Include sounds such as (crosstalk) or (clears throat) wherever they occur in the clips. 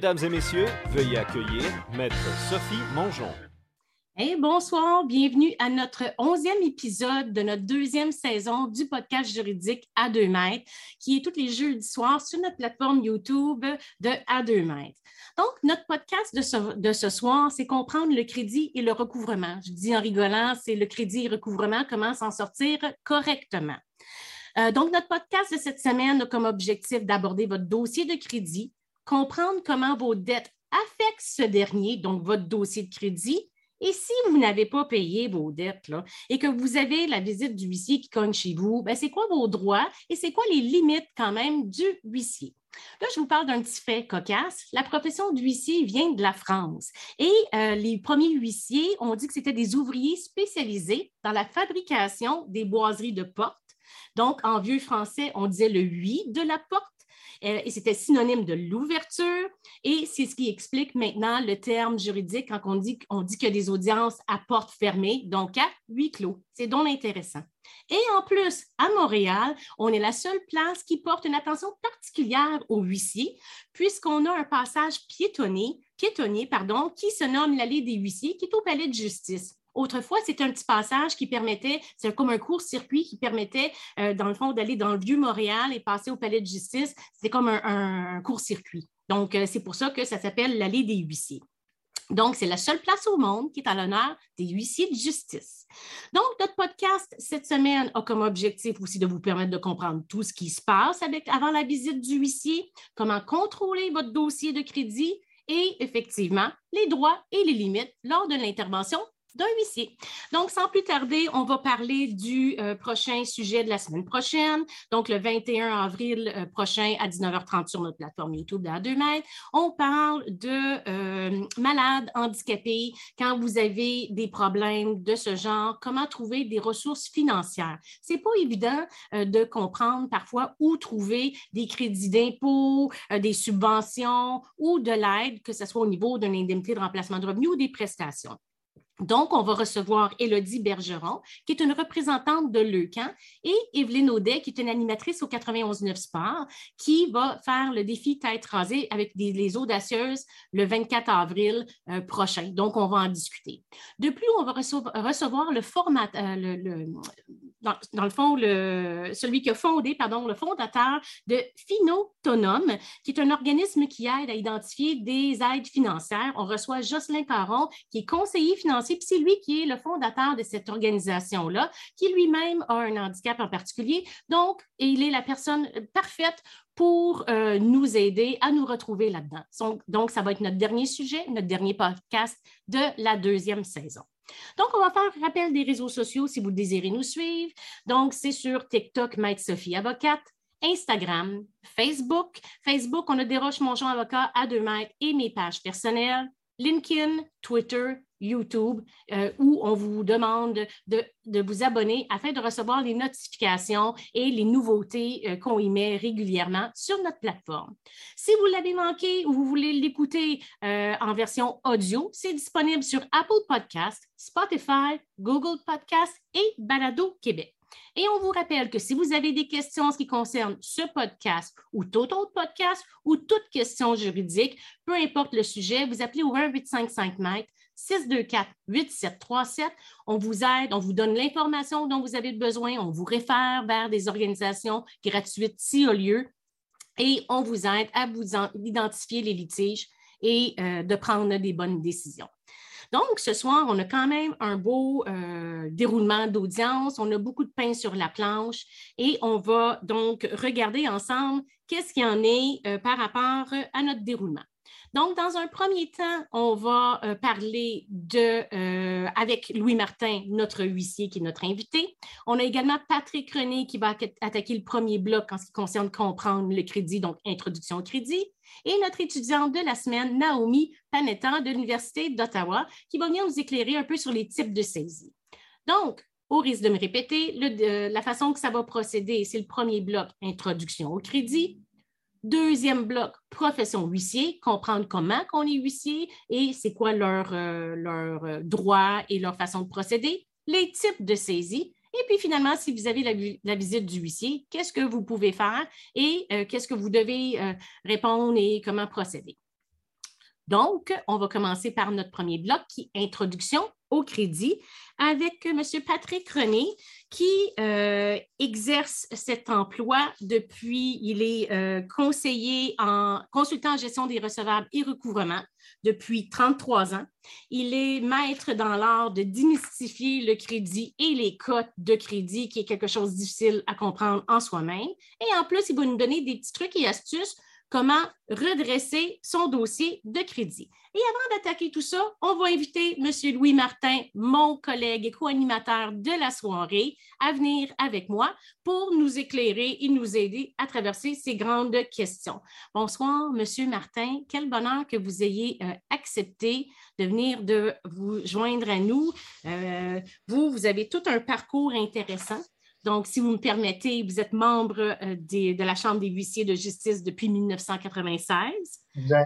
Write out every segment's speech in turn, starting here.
Mesdames et messieurs, veuillez accueillir Maître Sophie Mongeon. Hey, bonsoir, bienvenue à notre onzième épisode de notre deuxième saison du podcast juridique à deux mètres, qui est tous les jeudis soirs sur notre plateforme YouTube de À deux mètres. Donc, notre podcast de ce, de ce soir, c'est comprendre le crédit et le recouvrement. Je dis en rigolant, c'est le crédit et le recouvrement, comment s'en sortir correctement. Euh, donc, notre podcast de cette semaine a comme objectif d'aborder votre dossier de crédit, comprendre comment vos dettes affectent ce dernier, donc votre dossier de crédit, et si vous n'avez pas payé vos dettes là, et que vous avez la visite du huissier qui cogne chez vous, ben, c'est quoi vos droits et c'est quoi les limites quand même du huissier? Là, je vous parle d'un petit fait cocasse. La profession d'huissier vient de la France et euh, les premiers huissiers ont dit que c'était des ouvriers spécialisés dans la fabrication des boiseries de portes. Donc, en vieux français, on disait le huit de la porte et c'était synonyme de l'ouverture. Et c'est ce qui explique maintenant le terme juridique quand on dit, on dit qu'il y a des audiences à porte fermée, donc à huis clos. C'est donc intéressant. Et en plus, à Montréal, on est la seule place qui porte une attention particulière aux huissiers, puisqu'on a un passage piétonnier, piétonnier qui se nomme l'allée des huissiers, qui est au palais de justice. Autrefois, c'était un petit passage qui permettait, c'est comme un court-circuit qui permettait, euh, dans le fond, d'aller dans le vieux Montréal et passer au palais de justice. C'était comme un, court-circuit. Donc, euh, c'est pour ça que ça s'appelle l'allée des huissiers. Donc, c'est la seule place au monde qui est à l'honneur des huissiers de justice. Donc, notre podcast cette semaine a comme objectif aussi de vous permettre de comprendre tout ce qui se passe avec, avant la visite du huissier, comment contrôler votre dossier de crédit et effectivement les droits et les limites lors de l'intervention d'un huissier. Donc, sans plus tarder, on va parler du euh, prochain sujet de la semaine prochaine. Donc, le 21 avril euh, prochain à 19h30 sur notre plateforme YouTube de 2 mètres. On parle de euh, malades handicapés quand vous avez des problèmes de ce genre, comment trouver des ressources financières? C'est pas évident de comprendre parfois où trouver des crédits d'impôt, des subventions ou de l'aide, que ce soit au niveau d'une indemnité de remplacement de revenus ou des prestations. Donc, on va recevoir Élodie Bergeron, qui est une représentante de Leucan, et Evelyne Audet, qui est une animatrice au 91.9 Sport, qui va faire le défi tête rasée avec les audacieuses le 24 avril euh, prochain. Donc, on va en discuter. De plus, on va recevoir, le format, euh, dans, le fond, celui qui a fondé, pardon, le fondateur de Finotonome, qui est un organisme qui aide à identifier des aides financières. On reçoit Jocelyn Caron, qui est conseiller financier puis c'est lui qui est le fondateur de cette organisation-là, qui lui-même a un handicap en particulier. Donc, il est la personne parfaite pour euh, nous aider à nous retrouver là-dedans. Donc, ça va être notre dernier sujet, notre dernier podcast de la deuxième saison. Donc, on va faire rappel des réseaux sociaux si vous désirez nous suivre. Donc, c'est sur TikTok, Maître Sophie Avocate, Instagram, Facebook. Facebook, on a des roches Mongeon Avocat à deux mètres et mes pages personnelles. LinkedIn, Twitter, YouTube, euh, où on vous demande de, vous abonner afin de recevoir les notifications et les nouveautés euh, qu'on y met régulièrement sur notre plateforme. Si vous l'avez manqué ou vous voulez l'écouter euh, en version audio, c'est disponible sur Apple Podcast, Spotify, Google Podcast et Balado Québec. Et on vous rappelle que si vous avez des questions en ce qui concerne ce podcast ou tout autre podcast ou toute question juridique, peu importe le sujet, vous appelez au 1855 mètres 624-8737. On vous aide, on vous donne l'information dont vous avez besoin, on vous réfère vers des organisations gratuites si au lieu et on vous aide à vous identifier les litiges et euh, de prendre des bonnes décisions. Donc, ce soir, on a quand même un beau euh, déroulement d'audience. On a beaucoup de pain sur la planche et on va donc regarder ensemble qu'est-ce qu'il y en est euh, par rapport à notre déroulement. Donc, dans un premier temps, on va euh, parler euh, avec Louis Martin, notre huissier qui est notre invité. On a également Patrick René qui va attaquer le premier bloc en ce qui concerne comprendre le crédit, donc introduction au crédit. Et notre étudiante de la semaine, Naomi Panetta de l'Université d'Ottawa, qui va venir nous éclairer un peu sur les types de saisie. Donc, au risque de me répéter, la façon que ça va procéder, c'est le premier bloc, introduction au crédit. Deuxième bloc, profession huissier, comprendre comment on est huissier et c'est quoi leurs leur, euh, droits et leur façon de procéder, les types de saisie. Et puis finalement, si vous avez la, visite du huissier, qu'est-ce que vous pouvez faire et euh, qu'est-ce que vous devez euh, répondre et comment procéder. Donc, on va commencer par notre premier bloc qui est Introduction au crédit avec M. Patrick René qui euh, exerce cet emploi depuis, il est euh, conseiller en consultant en gestion des recevables et recouvrement depuis 33 ans. Il est maître dans l'art de démystifier le crédit et les cotes de crédit, qui est quelque chose de difficile à comprendre en soi-même. Et en plus, il va nous donner des petits trucs et astuces comment redresser son dossier de crédit. Et avant d'attaquer tout ça, on va inviter M. Louis Martin, mon collègue et co-animateur de la soirée, à venir avec moi pour nous éclairer et nous aider à traverser ces grandes questions. Bonsoir, M. Martin. Quel bonheur que vous ayez euh, accepté de venir de vous joindre à nous. Euh, vous, vous avez tout un parcours intéressant. Donc, si vous me permettez, vous êtes membre euh, de la Chambre des huissiers de justice depuis 1996.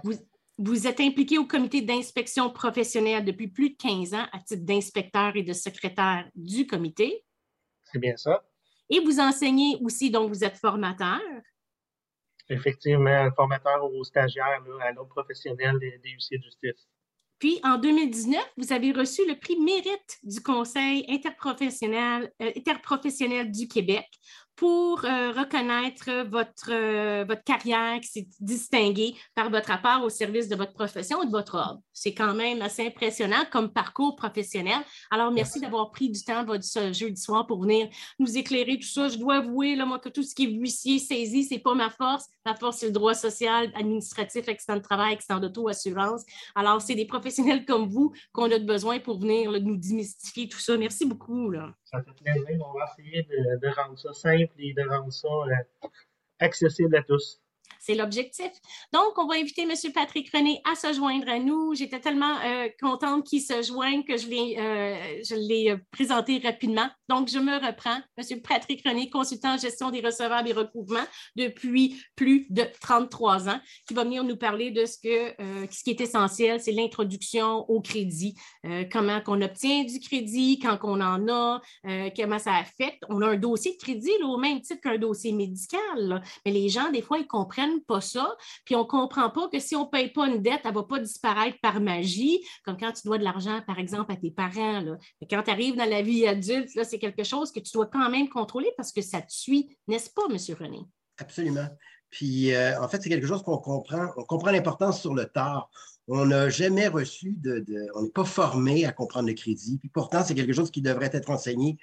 Vous, vous, êtes impliqué au comité d'inspection professionnelle depuis plus de 15 ans à titre d'inspecteur et de secrétaire du comité. C'est bien ça. Et vous enseignez aussi, donc vous êtes formateur. Effectivement, formateur aux stagiaires à l'ordre professionnel des, des huissiers de justice. Puis en 2019, vous avez reçu le prix mérite du Conseil interprofessionnel, euh, interprofessionnel du Québec pour euh, reconnaître votre, euh, votre carrière qui s'est distinguée par votre rapport au service de votre profession et de votre ordre. C'est quand même assez impressionnant comme parcours professionnel. Alors, merci, d'avoir pris du temps votre jeudi soir pour venir nous éclairer tout ça. Je dois avouer, là, moi, que tout ce qui est huissier, saisi, c'est pas ma force. Ma force, c'est le droit social, administratif, accident de travail, accident d'auto, assurance. Alors, c'est des professionnels comme vous qu'on a besoin pour venir nous démystifier tout ça. Merci beaucoup. Là. Ça fait plaisir. On va essayer de, rendre ça simple et de rendre ça euh, accessible à tous. C'est l'objectif. Donc, on va inviter M. Patrick René à se joindre à nous. J'étais tellement euh, contente qu'il se joigne que je l'ai, euh, je euh, présenté rapidement. Donc, je me reprends. M. Patrick René, consultant en gestion des recevables et recouvrements depuis plus de 33 ans, qui va venir nous parler de ce, que, qui est essentiel, c'est l'introduction au crédit. comment qu'on obtient du crédit, quand on en a, comment ça affecte. On a un dossier de crédit au même titre qu'un dossier médical. Mais les gens, des fois, ils comprennent pas ça, puis on comprend pas que si on paye pas une dette, elle va pas disparaître par magie, comme quand tu dois de l'argent, par exemple, à tes parents. Quand tu arrives dans la vie adulte, c'est quelque chose que tu dois quand même contrôler parce que ça te suit, n'est-ce pas, M. René? Absolument. Puis, euh, en fait, c'est quelque chose qu'on comprend. On comprend l'importance sur le tard. On n'a jamais reçu de, On n'est pas formé à comprendre le crédit. Puis pourtant, c'est quelque chose qui devrait être enseigné,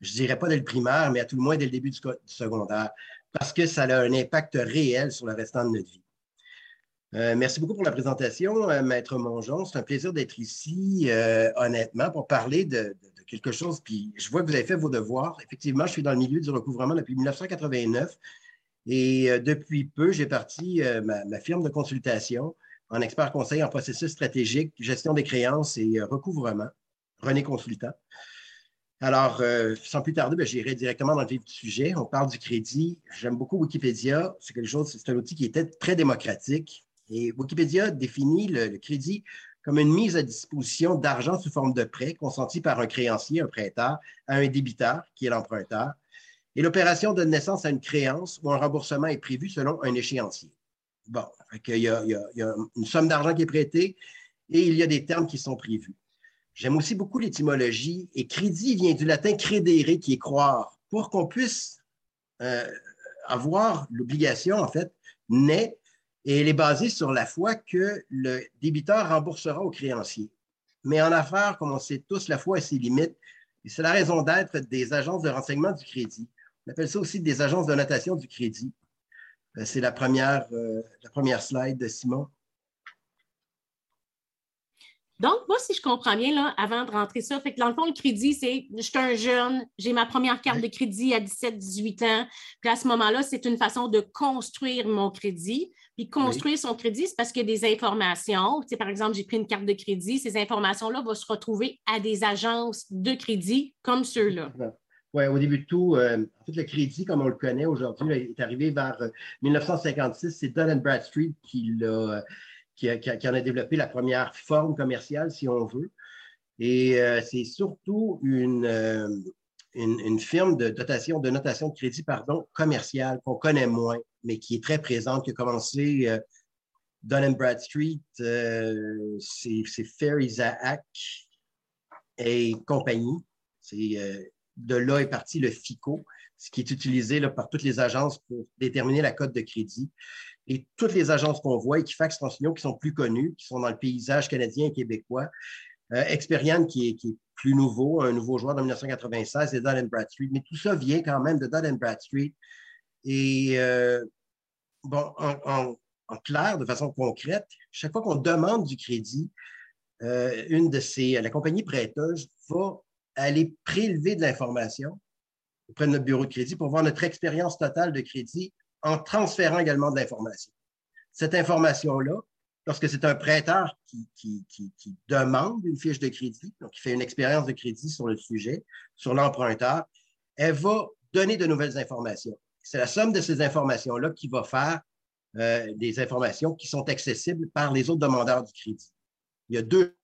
je dirais pas dès le primaire, mais à tout le moins dès le début du secondaire parce que ça a un impact réel sur le restant de notre vie. Euh, merci beaucoup pour la présentation, euh, Maître Mongeon. C'est un plaisir d'être ici, euh, honnêtement, pour parler de, quelque chose. Puis je vois que vous avez fait vos devoirs. Effectivement, je suis dans le milieu du recouvrement depuis 1989 et depuis peu, j'ai parti ma, ma, firme de consultation en expert conseil en processus stratégique, gestion des créances et recouvrement, René Consultant. Alors, euh, sans plus tarder, ben, j'irai directement dans le vif du sujet. On parle du crédit. J'aime beaucoup Wikipédia. C'est quelque chose, c'est un outil qui était très démocratique. Et Wikipédia définit le, crédit comme une mise à disposition d'argent sous forme de prêt consenti par un créancier, un prêteur, à un débiteur, qui est l'emprunteur. Et l'opération donne naissance à une créance où un remboursement est prévu selon un échéancier. Bon, il y a une somme d'argent qui est prêtée et il y a des termes qui sont prévus. J'aime aussi beaucoup l'étymologie. Et crédit vient du latin credere, qui est croire. Pour qu'on puisse euh, avoir l'obligation, en fait, naît et elle est basée sur la foi que le débiteur remboursera au créancier. Mais en affaires, comme on sait tous, la foi a ses limites. Et c'est la raison d'être des agences de renseignement du crédit. On appelle ça aussi des agences de notation du crédit. Euh, c'est la première, euh, la première slide de Simon. Donc, moi, si je comprends bien, là, avant de rentrer ça, fait que dans le fond, le crédit, c'est je suis un jeune, j'ai ma première carte de crédit à 17-18 ans. Puis à ce moment-là, c'est une façon de construire mon crédit. Puis construire son crédit, c'est parce qu'il y a des informations. Tu sais, par exemple, j'ai pris une carte de crédit. Ces informations-là vont se retrouver à des agences de crédit comme ceux-là. Oui, au début de tout, euh, en fait, le crédit, comme on le connaît aujourd'hui, est arrivé vers 1956. Euh, c'est Dun Bradstreet qui l'a qui, en a développé la première forme commerciale, si on veut. Et euh, c'est surtout euh, une, une, firme de de notation de crédit pardon, commerciale qu'on connaît moins, mais qui est très présente, qui a commencé euh, Dun Bradstreet, euh, c'est Fair Isaac et compagnie. De là est parti le FICO, ce qui est utilisé là, par toutes les agences pour déterminer la cote de crédit. Et toutes les agences qu'on voit, Equifax, Transilien, qui sont plus connues, qui sont dans le paysage canadien et québécois, euh, Experian, qui est, qui est, plus nouveau, un nouveau joueur de 1996, et Dun Bradstreet. Mais tout ça vient quand même de Dun Bradstreet. Et euh, bon, en, clair, de façon concrète, chaque fois qu'on demande du crédit, euh, une de ces, la compagnie prêteuse va aller prélever de l'information auprès de notre bureau de crédit pour voir notre expérience totale de crédit en transférant également de l'information. Cette information-là, lorsque c'est un prêteur qui, demande une fiche de crédit, donc qui fait une expérience de crédit sur le sujet, sur l'emprunteur, elle va donner de nouvelles informations. C'est la somme de ces informations-là qui va faire euh, des informations qui sont accessibles par les autres demandeurs du crédit. Il y a deux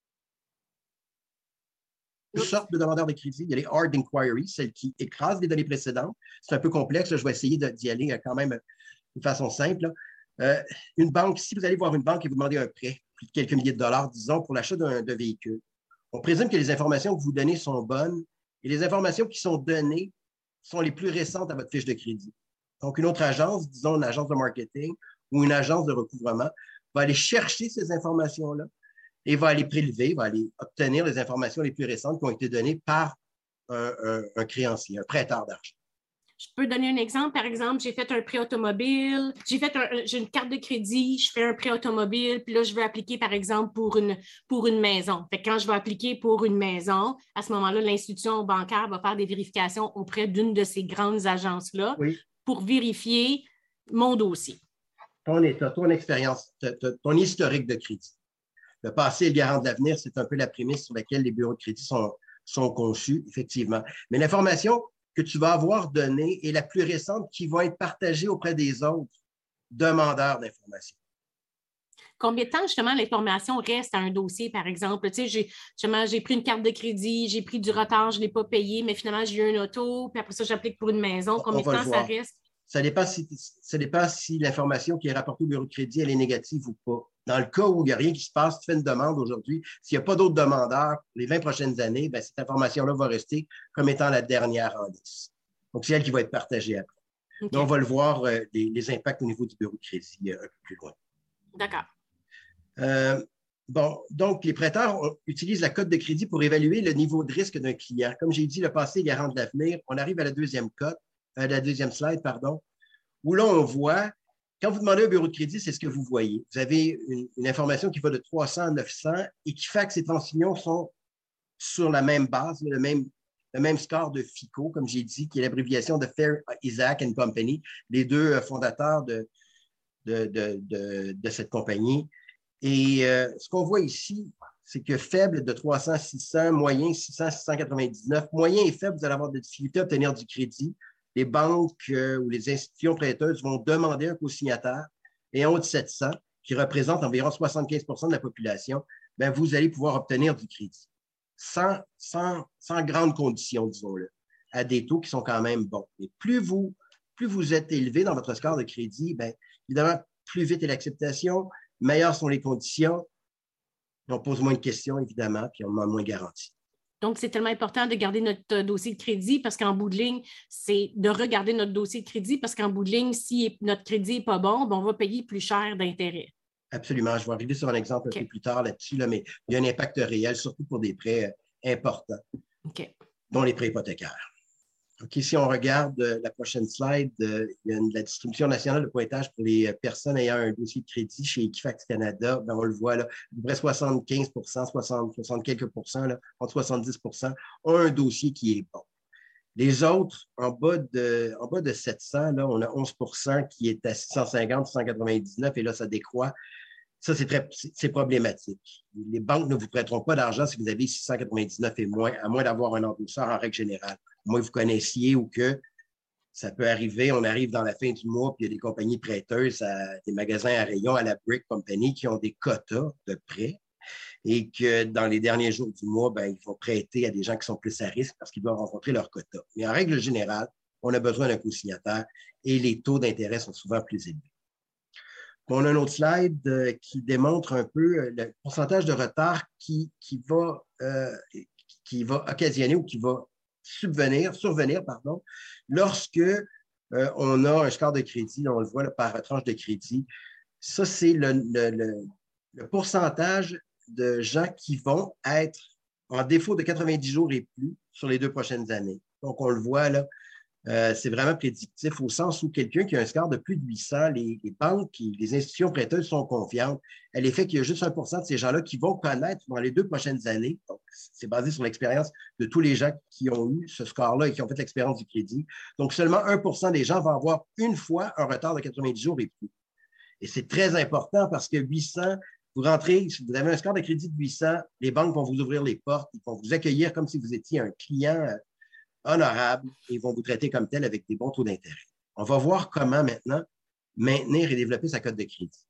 sortes de demandeurs de crédit. Il y a les hard inquiries, celles qui écrasent les données précédentes. C'est un peu complexe. Je vais essayer d'y aller euh, quand même euh, de façon simple. Euh, une banque, si vous allez voir une banque et vous demandez un prêt, plus de quelques milliers de dollars, disons, pour l'achat d'un véhicule, on présume que les informations que vous donnez sont bonnes et les informations qui sont données sont les plus récentes à votre fiche de crédit. Donc, une autre agence, disons une agence de marketing ou une agence de recouvrement, va aller chercher ces informations-là et va aller prélever, va aller obtenir les informations les plus récentes qui ont été données par un, créancier, un prêteur d'argent. Je peux donner un exemple. Par exemple, j'ai fait un prêt automobile, j'ai fait j'ai une carte de crédit, je fais un prêt automobile, puis là, je veux appliquer, par exemple, pour une, pour une maison. Fait quand je vais appliquer pour une maison, à ce moment-là, l'institution bancaire va faire des vérifications auprès d'une de ces grandes agences-là pour vérifier mon dossier. Ton état, ton expérience, ton historique de crédit le passé est le garant de l'avenir, c'est un peu la prémisse sur laquelle les bureaux de crédit sont, sont conçus, effectivement. Mais l'information que tu vas avoir donnée est la plus récente qui va être partagée auprès des autres demandeurs d'informations. Combien de temps, justement, l'information reste à un dossier, par exemple? Tu sais, j'ai, pris une carte de crédit, j'ai pris du retard, je ne l'ai pas payé, mais finalement, j'ai eu un auto, puis après ça, j'applique pour une maison. Combien de temps ça reste? Ça dépend si, ça dépend si l'information qui est rapportée au bureau de crédit, elle est négative ou pas. Dans le cas où il n'y a rien qui se passe, tu fais une demande aujourd'hui, s'il n'y a pas d'autres demandeurs les 20 prochaines années, ben, cette information-là va rester comme étant la dernière en liste. Donc, c'est elle qui va être partagée après. on va le voir, euh, les, impacts au niveau du bureau de crédit euh, un peu plus loin. D'accord. Euh, bon, donc, les prêteurs utilisent la cote de crédit pour évaluer le niveau de risque d'un client. Comme j'ai dit, le passé est garant de l'avenir. On arrive à la deuxième cote, à la deuxième slide, pardon, où là, on voit quand vous demandez un bureau de crédit, c'est ce que vous voyez. Vous avez une, information qui va de 300 à 900 et qui fait que ces transitions sont sur la même base, le même, le même score de FICO, comme j'ai dit, qui est l'abréviation de Fair Isaac and Company, les deux euh, fondateurs de, de, cette compagnie. Et euh, ce qu'on voit ici, c'est que faible de 300 600, moyen 600 699, moyen et faible, vous allez avoir des difficultés à obtenir du crédit les banques euh, ou les institutions prêteuses vont demander un co-signataire et en haut de 700, qui représente environ 75% de la population, ben, vous allez pouvoir obtenir du crédit. Sans, sans, sans grandes conditions, disons-le, à des taux qui sont quand même bons. Et plus vous, plus vous êtes élevé dans votre score de crédit, bien, évidemment, plus vite est l'acceptation, meilleures sont les conditions, on pose moins de questions, évidemment, puis on demande moins de garanties. Donc, c'est tellement important de garder notre euh, dossier de crédit parce qu'en bout de ligne, c'est de regarder notre dossier de crédit parce qu'en bout de ligne, si notre crédit n'est pas bon, ben, on va payer plus cher d'intérêt. Absolument. Je vais arriver sur un exemple un peu plus tard là-dessus, mais il y a un impact réel, surtout pour des prêts euh, importants, dont les prêts hypothécaires. OK, si on regarde euh, la prochaine slide, euh, il y a la distribution nationale de pointage pour les euh, personnes ayant un dossier de crédit chez Equifax Canada. Ben, on le voit là, à peu près 75 60, 60 quelques pourcents, là, entre 70% ont un dossier qui est bon. Les autres, en bas de, en bas de 700, là, on a 11% qui est à 650, 699, et là, ça décroît. Ça, c'est problématique. Les banques ne vous prêteront pas d'argent si vous avez 699 et moins, à moins d'avoir un endosseur en règle générale moi, vous connaissiez ou que ça peut arriver, on arrive dans la fin du mois, puis il y a des compagnies prêteuses, des magasins à rayon à la Brick Company qui ont des quotas de prêts et que dans les derniers jours du mois, ben, ils vont prêter à des gens qui sont plus à risque parce qu'ils doivent rencontrer leur quota. Mais en règle générale, on a besoin d'un co-signataire et les taux d'intérêt sont souvent plus élevés. On a un autre slide euh, qui démontre un peu euh, le pourcentage de retard qui, qui, va, euh, qui va occasionner ou qui va subvenir, survenir pardon, lorsque on a un score de crédit, on le voit par tranche de crédit. Ça, c'est le, le, pourcentage de gens qui vont être en défaut de 90 jours et plus sur les deux prochaines années. Donc, on le voit là, euh, c'est vraiment prédictif au sens où quelqu'un qui a un score de plus de 800, les, banques, les institutions prêteuses sont confiantes à l'effet qu'il y a juste 1% de ces gens-là qui vont connaître dans les deux prochaines années. Donc, c'est basé sur l'expérience de tous les gens qui ont eu ce score-là et qui ont fait l'expérience du crédit. Donc, seulement 1% des gens vont avoir une fois un retard de 90 jours et plus. Et c'est très important parce que 800, vous rentrez, si vous avez un score de crédit de 800, les banques vont vous ouvrir les portes, ils vont vous accueillir comme si vous étiez un client euh, honorables et vont vous traiter comme tel avec des bons taux d'intérêt. On va voir comment maintenant maintenir et développer sa cote de crédit.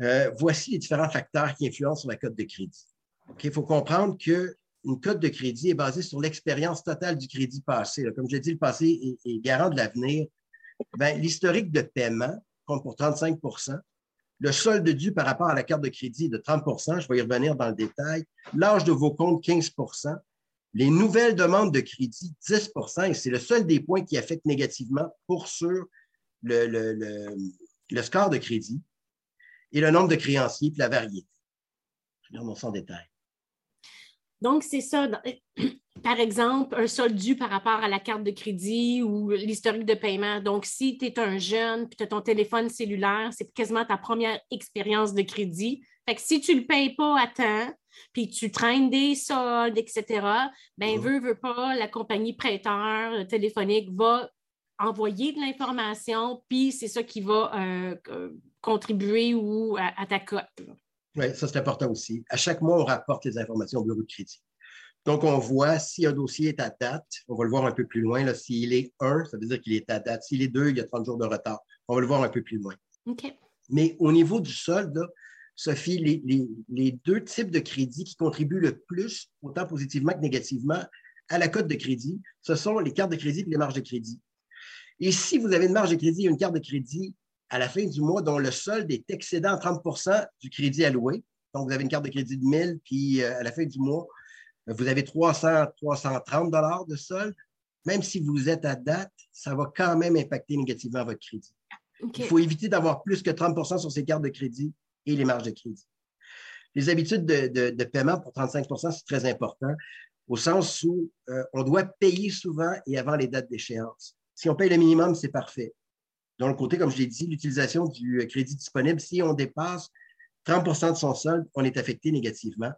Euh, voici les différents facteurs qui influencent sur la cote de crédit. Il faut comprendre qu'une cote de crédit est basée sur l'expérience totale du crédit passé. Comme je l'ai dit, le passé est, garant de l'avenir. Ben, l'historique de paiement compte pour 35% le solde dû par rapport à la carte de crédit est de 30% je vais y revenir dans le détail, l'âge de vos comptes 15 les nouvelles demandes de crédit, 10 et c'est le seul des points qui affecte négativement pour sur le, score de crédit et le nombre de créanciers puis la variété. Vais regarder en détail. Donc, c'est ça. (clears throat) Par exemple, un solde dû par rapport à la carte de crédit ou l'historique de paiement. Donc, si tu es un jeune puis tu as ton téléphone cellulaire, c'est quasiment ta première expérience de crédit. Fait que si tu ne le payes pas à temps, puis tu traînes des soldes, etc., ben, veut, veut pas, la compagnie prêteur euh, téléphonique va envoyer de l'information, puis c'est ça qui va euh, contribuer ou à, ta cote. Oui, ça c'est important aussi. À chaque mois, on rapporte les informations au bureau de crédit. Donc, on voit si un dossier est à date, on va le voir un peu plus loin. S'il est 1, ça veut dire qu'il est à date. S'il est 2, il y a 30 jours de retard. On va le voir un peu plus loin. OK. Mais au niveau du solde, Sophie, les, deux types de crédits qui contribuent le plus, autant positivement que négativement, à la cote de crédit, ce sont les cartes de crédit et les marges de crédit. Et si vous avez une marge de crédit et une carte de crédit à la fin du mois dont le solde est excédent 30% du crédit alloué, donc vous avez une carte de crédit de 1000, puis euh, à la fin du mois, vous avez 300, 330 dollars de solde, même si vous êtes à date, ça va quand même impacter négativement votre crédit. Il faut éviter d'avoir plus que 30% sur ces cartes de crédit et les marges de crédit. Les habitudes de, paiement pour 35% c'est très important, au sens où euh, on doit payer souvent et avant les dates d'échéance. Si on paye le minimum, c'est parfait. Dans le côté, comme je l'ai dit, l'utilisation du crédit disponible, si on dépasse 30% de son solde, on est affecté négativement.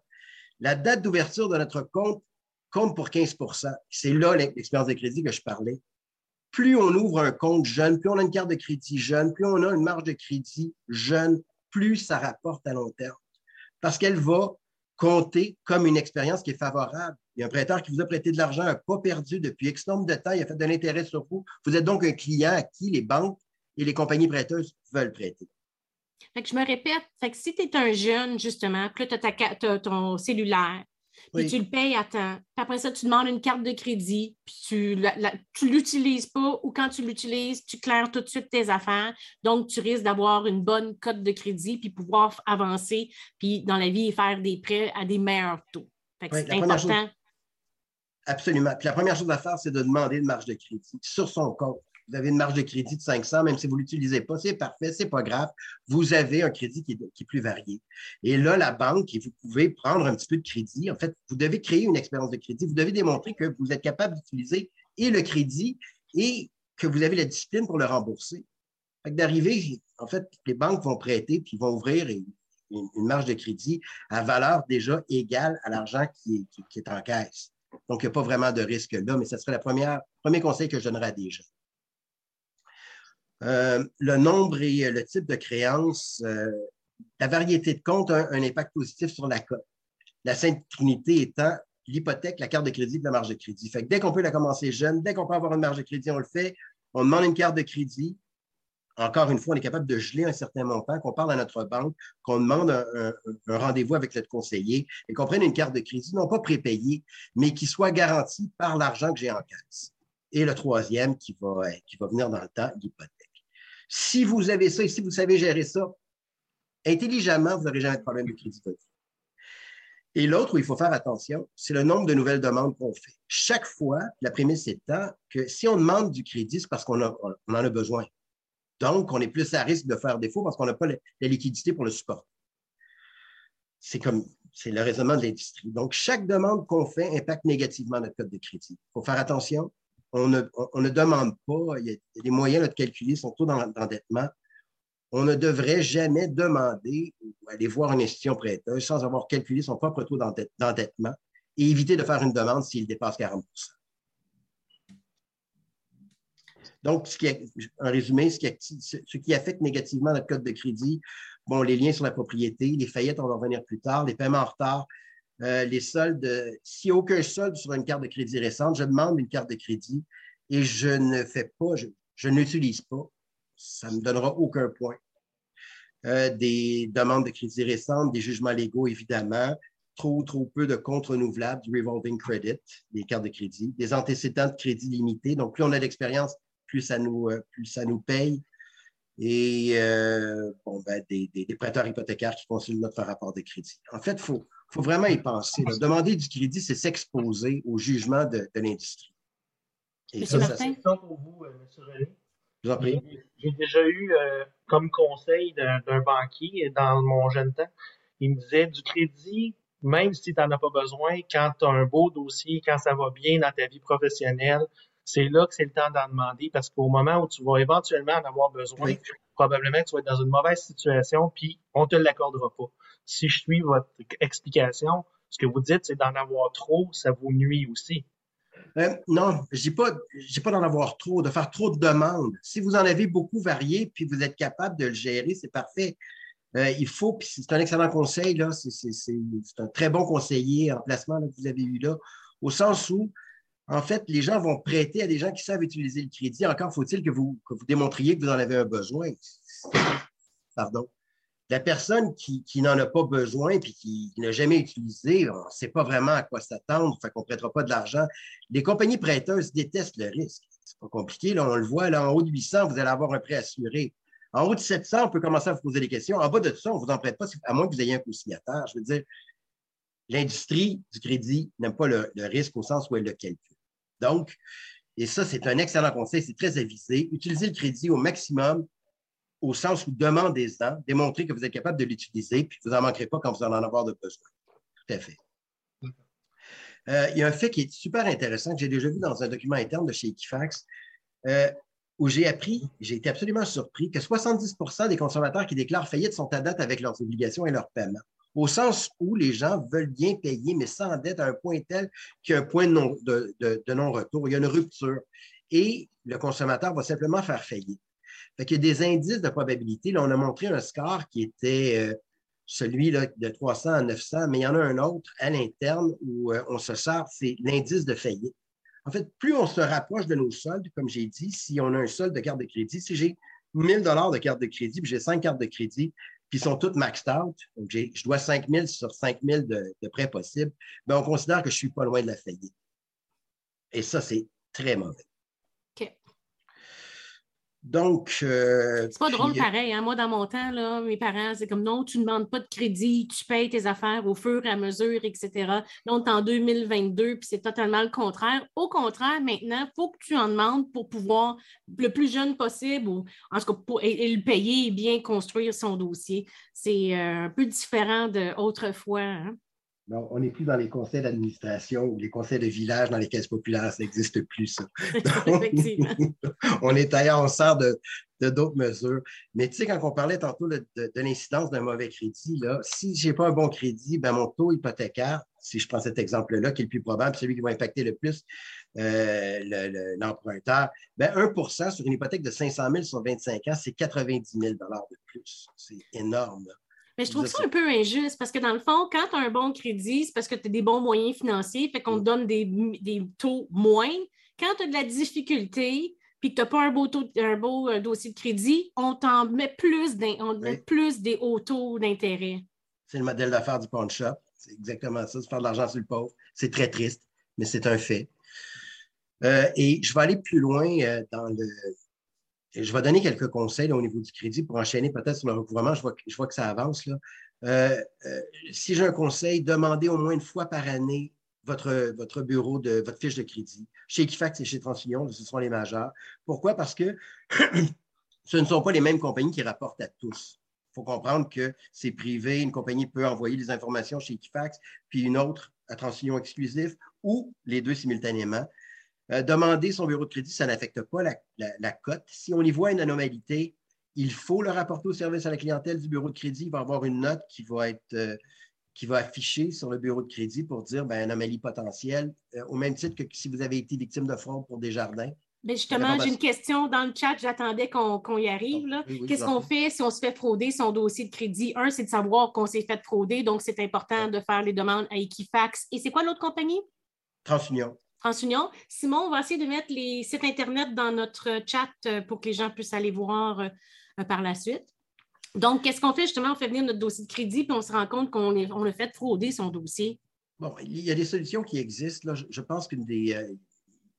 La date d'ouverture de notre compte compte pour 15% C'est là l'expérience de crédit que je parlais. Plus on ouvre un compte jeune, plus on a une carte de crédit jeune, plus on a une marge de crédit jeune, plus ça rapporte à long terme. Parce qu'elle va compter comme une expérience qui est favorable. Il y a un prêteur qui vous a prêté de l'argent, n'a pas perdu depuis X nombre de temps, il a fait de l'intérêt sur vous. Vous êtes donc un client à qui les banques et les compagnies prêteuses veulent prêter. Fait que je me répète, fait que si tu es un jeune, justement, puis là, tu as, ton cellulaire, puis tu le payes à temps. Puis après ça, tu demandes une carte de crédit, puis tu ne l'utilises pas ou quand tu l'utilises, tu claires tout de suite tes affaires. Donc, tu risques d'avoir une bonne cote de crédit puis pouvoir avancer puis dans la vie et faire des prêts à des meilleurs taux. c'est important. Absolument. Puis la première chose à faire, c'est de demander une marge de crédit sur son compte vous avez une marge de crédit de 500, même si vous ne l'utilisez pas, c'est parfait, c'est pas grave. Vous avez un crédit qui est, plus varié. Et là, la banque, vous pouvez prendre un petit peu de crédit. En fait, vous devez créer une expérience de crédit. Vous devez démontrer que vous êtes capable d'utiliser et le crédit et que vous avez la discipline pour le rembourser. D'arriver, en fait, les banques vont prêter puis vont ouvrir une, marge de crédit à valeur déjà égale à l'argent qui, est en caisse. Donc, il n'y a pas vraiment de risque là, mais ce serait le premier conseil que je donnerais à des gens. Euh, le nombre et le type de créance, euh, la variété de comptes a un, impact positif sur la cote. La sainte trinité étant l'hypothèque, la carte de crédit et la marge de crédit. Fait dès qu'on peut la commencer jeune, dès qu'on peut avoir une marge de crédit, on le fait. On demande une carte de crédit. Encore une fois, on est capable de geler un certain montant, qu'on parle à notre banque, qu'on demande un, rendez-vous avec notre conseiller et qu'on prenne une carte de crédit, non pas prépayée, mais qui soit garantie par l'argent que j'ai en caisse. Et le troisième qui va, qui va venir dans le temps, l'hypothèque. Si vous avez ça et si vous savez gérer ça, intelligemment, vous n'aurez jamais de problème de crédit Et l'autre où il faut faire attention, c'est le nombre de nouvelles demandes qu'on fait. Chaque fois, la prémisse étant que si on demande du crédit, c'est parce qu'on en a besoin. Donc, on est plus à risque de faire défaut parce qu'on n'a pas la, liquidité pour le support. C'est comme, c'est le raisonnement de l'industrie. Donc, chaque demande qu'on fait impacte négativement notre code de crédit. Il faut faire attention. On ne, demande pas, il y a moyens de calculer son taux d'endettement. On ne devrait jamais demander ou aller voir une institution prêteuse sans avoir calculé son propre taux d'endettement et éviter de faire une demande s'il dépasse 40% donc, en résumé, ce qui, affecte négativement notre code de crédit, bon, les liens sur la propriété, les faillites, on va revenir plus tard, les paiements en retard, euh, les soldes. S'il n'y a aucun solde sur une carte de crédit récente, je demande une carte de crédit et je ne fais pas, je, n'utilise pas, ça ne me donnera aucun point. Euh, des demandes de crédit récentes, des jugements légaux, évidemment, trop, trop peu de comptes renouvelables, du revolving credit, des cartes de crédit, des antécédents de crédit limités. Donc, plus on a d'expérience, plus ça nous, euh, plus ça nous paye. Et bon, ben, des, prêteurs hypothécaires qui consultent notre rapport de crédit. En fait, il faut, faut, vraiment y penser. Demander du crédit, c'est s'exposer au jugement de, l'industrie. Et ça, ça pour vous, euh, M. René. Je vous en prie. J'ai déjà eu comme conseil d'un banquier dans mon jeune temps, il me disait du crédit, même si tu n'en as pas besoin, quand tu as un beau dossier, quand ça va bien dans ta vie professionnelle, c'est là que c'est le temps d'en demander parce qu'au moment où tu vas éventuellement en avoir besoin, probablement que tu vas être dans une mauvaise situation, puis on ne te l'accordera pas. Si je suis votre explication, ce que vous dites, c'est d'en avoir trop, ça vous nuit aussi. Euh, non, je dis pas, pas d'en avoir trop, de faire trop de demandes. Si vous en avez beaucoup varié, puis vous êtes capable de le gérer, c'est parfait. Euh, il faut, puis c'est un excellent conseil, là, c'est un très bon conseiller en placement que vous avez eu là, au sens où en fait, les gens vont prêter à des gens qui savent utiliser le crédit. Encore faut-il que vous, démontriez que vous en avez un besoin. Pardon. La personne qui, n'en a pas besoin et qui n'a jamais utilisé, on ne sait pas vraiment à quoi s'attendre, fait qu'on ne prêtera pas de l'argent. Les compagnies prêteuses détestent le risque. C'est pas compliqué. Là, on le voit, là, en haut de 800, vous allez avoir un prêt assuré. En haut de 700, on peut commencer à vous poser des questions. En bas de ça, on ne vous en prête pas, à moins que vous ayez un co-signataire. Je veux dire, l'industrie du crédit n'aime pas le, le, risque au sens où elle le calcule. Donc, et ça, c'est un excellent conseil, c'est très avisé. Utilisez le crédit au maximum au sens où demandez-en, démontrez que vous êtes capable de l'utiliser, puis vous n'en manquerez pas quand vous en avoir de besoin. Tout à fait. Euh, il y a un fait qui est super intéressant que j'ai déjà vu dans un document interne de chez Equifax, euh, où j'ai appris, j'ai été absolument surpris, que 70% des consommateurs qui déclarent faillite sont à date avec leurs obligations et leurs paiements au sens où les gens veulent bien payer, mais sans dette à un point tel qu'il y a un point de non-retour, il y a une rupture. Et le consommateur va simplement faire faillite. Fait qu'il y a des indices de probabilité. Là, on a montré un score qui était euh, celui là, de 300 à 900, mais il y en a un autre à l'interne où euh, on se sert, c'est l'indice de faillite. En fait, plus on se rapproche de nos soldes, comme j'ai dit, si on a un solde de carte de crédit, si j'ai 1000 dollars de carte de crédit, puis j'ai cinq cartes de crédit, puis sont toutes maxed out. Donc, je dois 5 000 sur 5 000 de, prêts possibles. Mais on considère que je ne suis pas loin de la faillite. Et ça, c'est très mauvais. Donc. Euh, c'est pas drôle pareil. Hein? Moi, dans mon temps, là, mes parents, c'est comme non, tu ne demandes pas de crédit, tu payes tes affaires au fur et à mesure, etc. Là, on est en 2022, puis c'est totalement le contraire. Au contraire, maintenant, il faut que tu en demandes pour pouvoir le plus jeune possible, ou en tout cas, pour, et, le payer et bien construire son dossier. C'est euh, un peu différent d'autrefois. Hein? On n'est plus dans les conseils d'administration ou les conseils de village dans les caisses populaires, ça n'existe plus, ça. (laughs) (laughs) on est ailleurs, on sort de, d'autres mesures. Mais tu sais, quand on parlait tantôt de, l'incidence d'un mauvais crédit, là, si je n'ai pas un bon crédit, ben, mon taux hypothécaire, si je prends cet exemple-là, qui est le plus probable, celui qui va impacter le plus euh, l'emprunteur, ben 1% sur une hypothèque de 500 000 sur 25 ans, c'est 90 000 de plus. C'est énorme. Mais je trouve ça un peu injuste parce que dans le fond, quand tu as un bon crédit, c'est parce que tu as des bons moyens financiers, fait qu'on te donne des, taux moins. Quand tu as de la difficulté, puis que tu n'as pas un beau, taux, un beau euh, dossier de crédit, on t'en met plus, on met plus des hauts taux d'intérêt. C'est le modèle d'affaires du pawn shop. C'est exactement ça, c'est faire de l'argent sur le pauvre. C'est très triste, mais c'est un fait. Euh, et je vais aller plus loin euh, dans le, je vais donner quelques conseils au niveau du crédit pour enchaîner peut-être sur le recouvrement. Je vois, que ça avance. Euh, euh, si j'ai un conseil, demandez au moins une fois par année votre, votre bureau de votre fiche de crédit. Chez Equifax et chez TransUnion, ce sont les majeurs. Pourquoi? Parce que (clears throat) ce ne sont pas les mêmes compagnies qui rapportent à tous. Il faut comprendre que c'est privé. Une compagnie peut envoyer des informations chez Equifax, puis une autre à TransUnion exclusif, ou les deux simultanément. Euh, demander son bureau de crédit, ça n'affecte pas la, cote. Si on y voit une anomalité, il faut le rapporter au service à la clientèle du bureau de crédit. Il va avoir une note qui va être euh, qui va afficher sur le bureau de crédit pour dire ben, anomalie potentielle, euh, au même titre que si vous avez été victime de fraude pour des jardins. Mais justement, j'ai une question dans le chat, j'attendais qu'on y arrive. Qu'est-ce qu'on fait si on se fait frauder son dossier de crédit? Un, c'est de savoir qu'on s'est fait frauder, donc c'est important de faire les demandes à Equifax. Et c'est quoi l'autre compagnie? TransUnion. TransUnion. Simon, on va essayer de mettre les sites Internet dans notre chat euh, pour que les gens puissent aller voir euh, par la suite. Donc, qu'est-ce qu'on fait? Justement? On fait venir notre dossier de crédit, puis on se rend compte qu'on on a fait frauder son dossier. Bon, il y a des solutions qui existent. Je, pense qu'une des. Euh,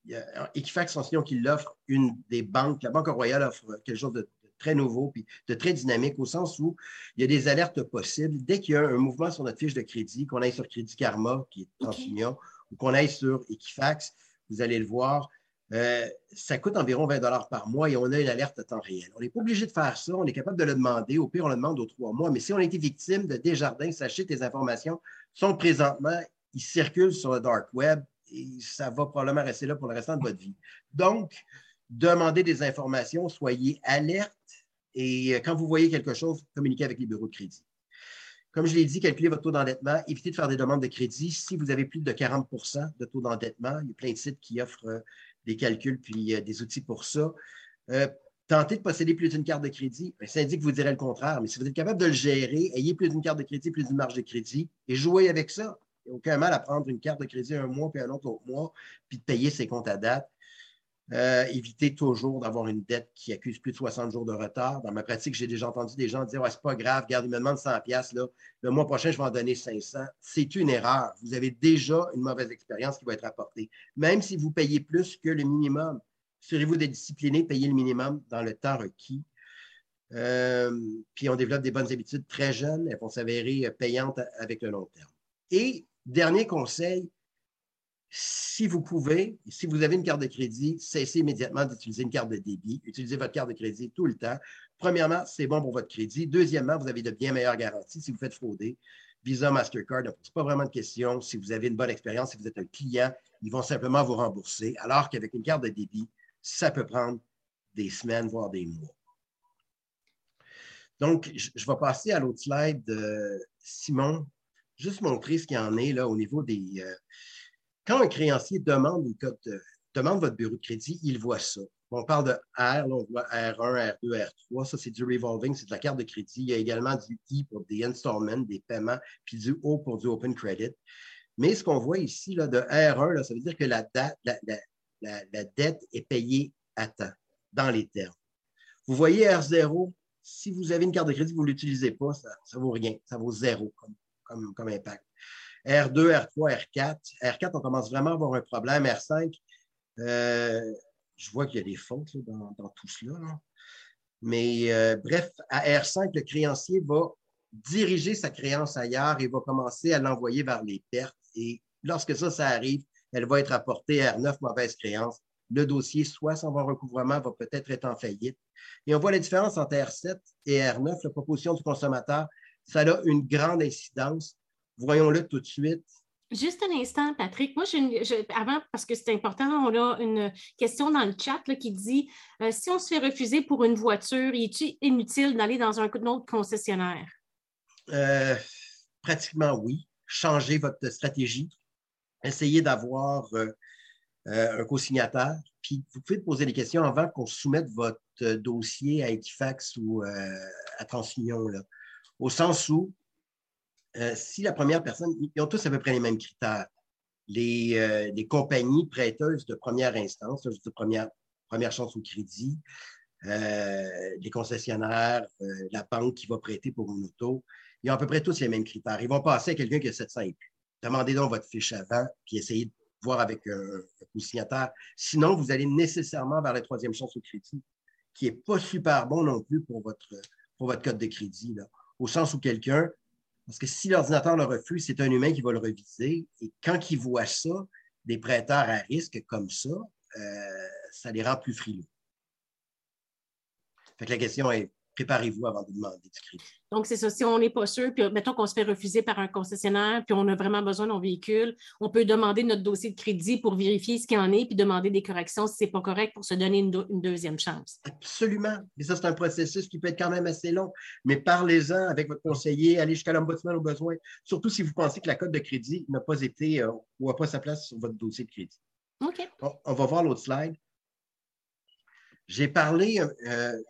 il y a Equifax TransUnion qui l'offre, une des banques, la Banque Royale offre quelque chose de, très nouveau puis de très dynamique au sens où il y a des alertes possibles. Dès qu'il y a un mouvement sur notre fiche de crédit, qu'on aille sur Crédit Karma, qui est TransUnion, ou qu'on aille sur Equifax, vous allez le voir, euh, ça coûte environ 20 par mois et on a une alerte à temps réel. On n'est pas obligé de faire ça, on est capable de le demander. Au pire, on le demande aux trois mois. Mais si on a victime de Desjardins, sachez que les informations sont présentement, ils circulent sur le dark web et ça va probablement rester là pour le restant de votre vie. Donc, demandez des informations, soyez alerte et euh, quand vous voyez quelque chose, communiquez avec les bureaux de crédit. Comme je l'ai dit, calculez votre taux d'endettement. Évitez de faire des demandes de crédit. Si vous avez plus de 40% de taux d'endettement, il y a plein de sites qui offrent euh, des calculs puis euh, des outils pour ça. Euh, tentez de posséder plus d'une carte de crédit. Un syndic vous dirait le contraire, mais si vous êtes capable de le gérer, ayez plus d'une carte de crédit, plus d'une marge de crédit et jouez avec ça. Il n'y a aucun mal à prendre une carte de crédit un mois puis un autre autre mois, puis de payer ses comptes à date. Euh, évitez toujours d'avoir une dette qui accuse plus de 60 jours de retard. Dans ma pratique, j'ai déjà entendu des gens dire ouais, c'est pas grave, regarde, il me demande 100 pièces là, le mois prochain, je vais en donner 500. C'est une erreur. Vous avez déjà une mauvaise expérience qui va être apportée. Même si vous payez plus que le minimum, serez-vous de discipliner, payer le minimum dans le temps requis. Euh, puis on développe des bonnes habitudes très jeunes, elles vont s'avérer payantes avec le long terme. Et dernier conseil, si vous pouvez, si vous avez une carte de crédit, cessez immédiatement d'utiliser une carte de débit. Utilisez votre carte de crédit tout le temps. Premièrement, c'est bon pour votre crédit. Deuxièmement, vous avez de bien meilleures garanties si vous faites frauder. Visa, Mastercard, pose pas vraiment de questions. Si vous avez une bonne expérience, si vous êtes un client, ils vont simplement vous rembourser. Alors qu'avec une carte de débit, ça peut prendre des semaines, voire des mois. Donc, je, vais passer à l'autre slide de Simon. Juste montrer ce qu'il y en est là au niveau des, euh, quand un créancier demande votre bureau de crédit, il voit ça. On parle de R, on voit R1, R2, R3. Ça, c'est du revolving, c'est de la carte de crédit. Il y a également du I pour des installments, des paiements, puis du O pour du open credit. Mais ce qu'on voit ici, là, de R1, là, ça veut dire que la, dette est payée à temps, dans les termes. Vous voyez R0, si vous avez une carte de crédit, vous ne l'utilisez pas, ça ne vaut rien, ça vaut zéro comme impact. R2, R3, R4. R4, on commence vraiment à avoir un problème. R5, euh, je vois qu'il y a des fautes dans, tout cela. Mais euh, bref, à R5, le créancier va diriger sa créance ailleurs et va commencer à l'envoyer vers les pertes. Et lorsque ça, ça arrive, elle va être apportée à R9, mauvaise créance. Le dossier, soit sans bon recouvrement, va peut-être être en faillite. Et on voit la différence entre R7 et R9, la proposition du consommateur. Ça a une grande incidence Voyons-le tout de suite. Juste un instant, Patrick. Moi, avant, parce que c'est important, on a une question dans le chat qui dit euh, si on se fait refuser pour une voiture, est-il inutile d'aller dans un autre concessionnaire? Euh, pratiquement oui. Changez votre stratégie. Essayez d'avoir euh, un co-signataire. Puis vous pouvez poser des questions avant qu'on soumette votre dossier à Equifax ou à TransUnion. Au sens où euh, si la première personne, ils ont tous à peu près les mêmes critères. Les, euh, compagnies prêteuses de première instance, de première, première chance au crédit, euh, les concessionnaires, la banque qui va prêter pour une auto, ils ont à peu près tous les mêmes critères. Ils vont passer à quelqu'un qui a 700 et plus. Demandez donc votre fiche avant, puis essayez de voir avec un, un signataire. Sinon, vous allez nécessairement vers la troisième chance au crédit. qui n'est pas super bon non plus pour votre, pour votre code de crédit, là, au sens où quelqu'un, parce que si l'ordinateur le refuse, c'est un humain qui va le reviser, et quand il voit ça, des prêteurs à risque comme ça, euh, ça les rend plus frileux. Fait que la question est, préparez-vous avant de demander du crédit. Donc, c'est ça. Si on n'est pas sûr, puis mettons qu'on se fait refuser par un concessionnaire, puis on a vraiment besoin d'un véhicule, on peut demander notre dossier de crédit pour vérifier ce qu'il y en est, puis demander des corrections si ce n'est pas correct pour se donner une, deuxième chance. Absolument. Et ça, c'est un processus qui peut être quand même assez long. Mais parlez-en avec votre conseiller, allez jusqu'à l'ombudsman au besoin, surtout si vous pensez que la cote de crédit n'a pas été euh, ou n'a pas sa place sur votre dossier de crédit. OK. On, va voir l'autre slide. J'ai parlé, euh,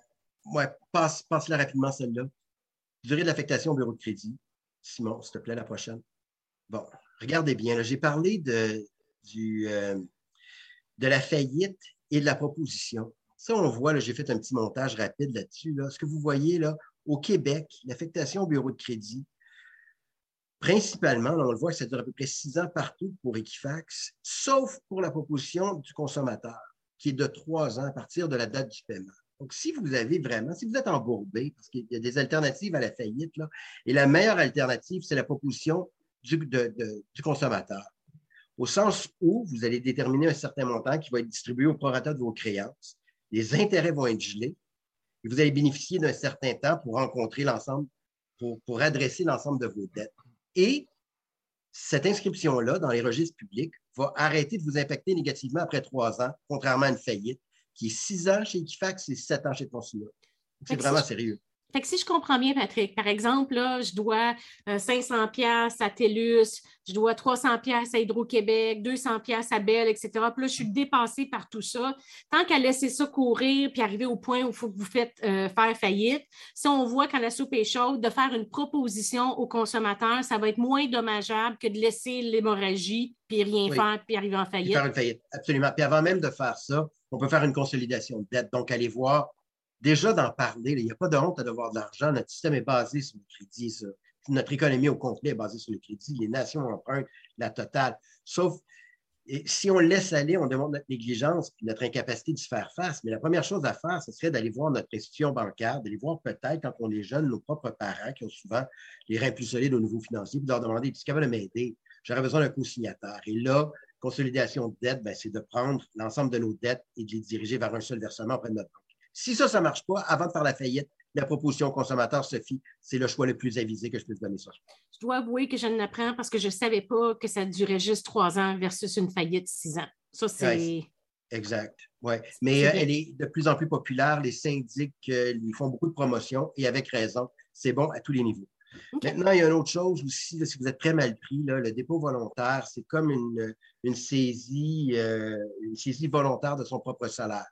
ouais, passe, passe-la rapidement celle-là. Durée de l'affectation au bureau de crédit. Simon, s'il te plaît, la prochaine. Bon, regardez bien, j'ai parlé de, euh, de la faillite et de la proposition. Ça, on voit, j'ai fait un petit montage rapide là-dessus. Ce que vous voyez là, au Québec, l'affectation au bureau de crédit, principalement, on le voit, ça dure à peu près six ans partout pour Equifax, sauf pour la proposition du consommateur, qui est de trois ans à partir de la date du paiement. Donc, si vous avez vraiment, si vous êtes embourbé, parce qu'il y a des alternatives à la faillite, là, et la meilleure alternative, c'est la proposition du, consommateur. Au sens où vous allez déterminer un certain montant qui va être distribué au prorata de vos créances, les intérêts vont être gelés, et vous allez bénéficier d'un certain temps pour rencontrer l'ensemble, pour, pour adresser l'ensemble de vos dettes. Et cette inscription-là dans les registres publics va arrêter de vous impacter négativement après trois ans, contrairement à une faillite qui est six ans chez Equifax et sept ans chez Consulat. C'est vraiment sérieux. Fait que si je comprends bien, Patrick, par exemple, là, je dois 500 euh, pièces à TELUS, je dois 300 pièces à Hydro-Québec, 200 pièces à Bell, etc. Puis là, je suis dépassée par tout ça. Tant qu'à laisser ça courir puis arriver au point où il faut que vous faites euh, faire faillite, si on voit quand la soupe est chaude, de faire une proposition aux consommateurs, ça va être moins dommageable que de laisser l'hémorragie puis rien faire puis arriver en faillite. Faire une faillite, absolument. Puis avant même de faire ça, on peut faire une consolidation de dette. Donc, allez voir déjà d'en parler. Il n'y a pas de honte à devoir de l'argent. Notre système est basé sur le crédit. Notre économie au complet est basée sur le crédit. Les nations empruntent la totale. Sauf si on laisse aller, on demande notre négligence et notre incapacité de se faire face. Mais la première chose à faire, ce serait d'aller voir notre institution bancaire, d'aller voir peut-être, quand on est jeune, nos propres parents qui ont souvent les reins plus solides au niveau financier, puis leur demander, est-ce capable de m'aider? J'aurais besoin d'un co-signataire. Et là, consolidation de dette, ben, c'est de prendre l'ensemble de nos dettes et de les diriger vers un seul versement auprès de notre banque. Si ça, ça ne marche pas, avant de faire la faillite, la proposition au consommateur, Sophie, c'est le choix le plus avisé que je puisse donner ça. Je dois avouer que je n'apprends parce que je ne savais pas que ça durait juste trois ans versus une faillite six ans. Ça, c'est. exact. Oui. Mais euh, elle est de plus en plus populaire. Les syndics euh, ils font beaucoup de promotions et avec raison. C'est bon à tous les niveaux. Maintenant, il y a une autre chose aussi, si vous êtes très mal pris, le dépôt volontaire, c'est comme une, saisie, euh, une saisie volontaire de son propre salaire.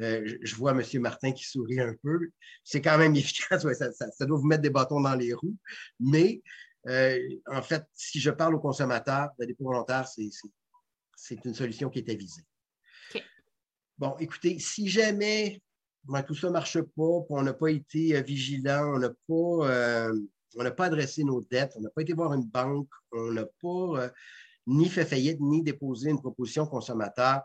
Euh, je vois M. Martin qui sourit un peu. C'est quand même (laughs) efficace. ça, doit vous mettre des bâtons dans les roues. Mais euh, en fait, si je parle aux consommateurs, le dépôt volontaire, c'est une solution qui est avisée. Bon, écoutez, si jamais ben, tout ça ne marche pas, on n'a pas été vigilant, on n'a pas on n'a pas adressé nos dettes, on n'a pas été voir une banque, on n'a pas euh, ni fait faillite, ni déposé une proposition consommateur.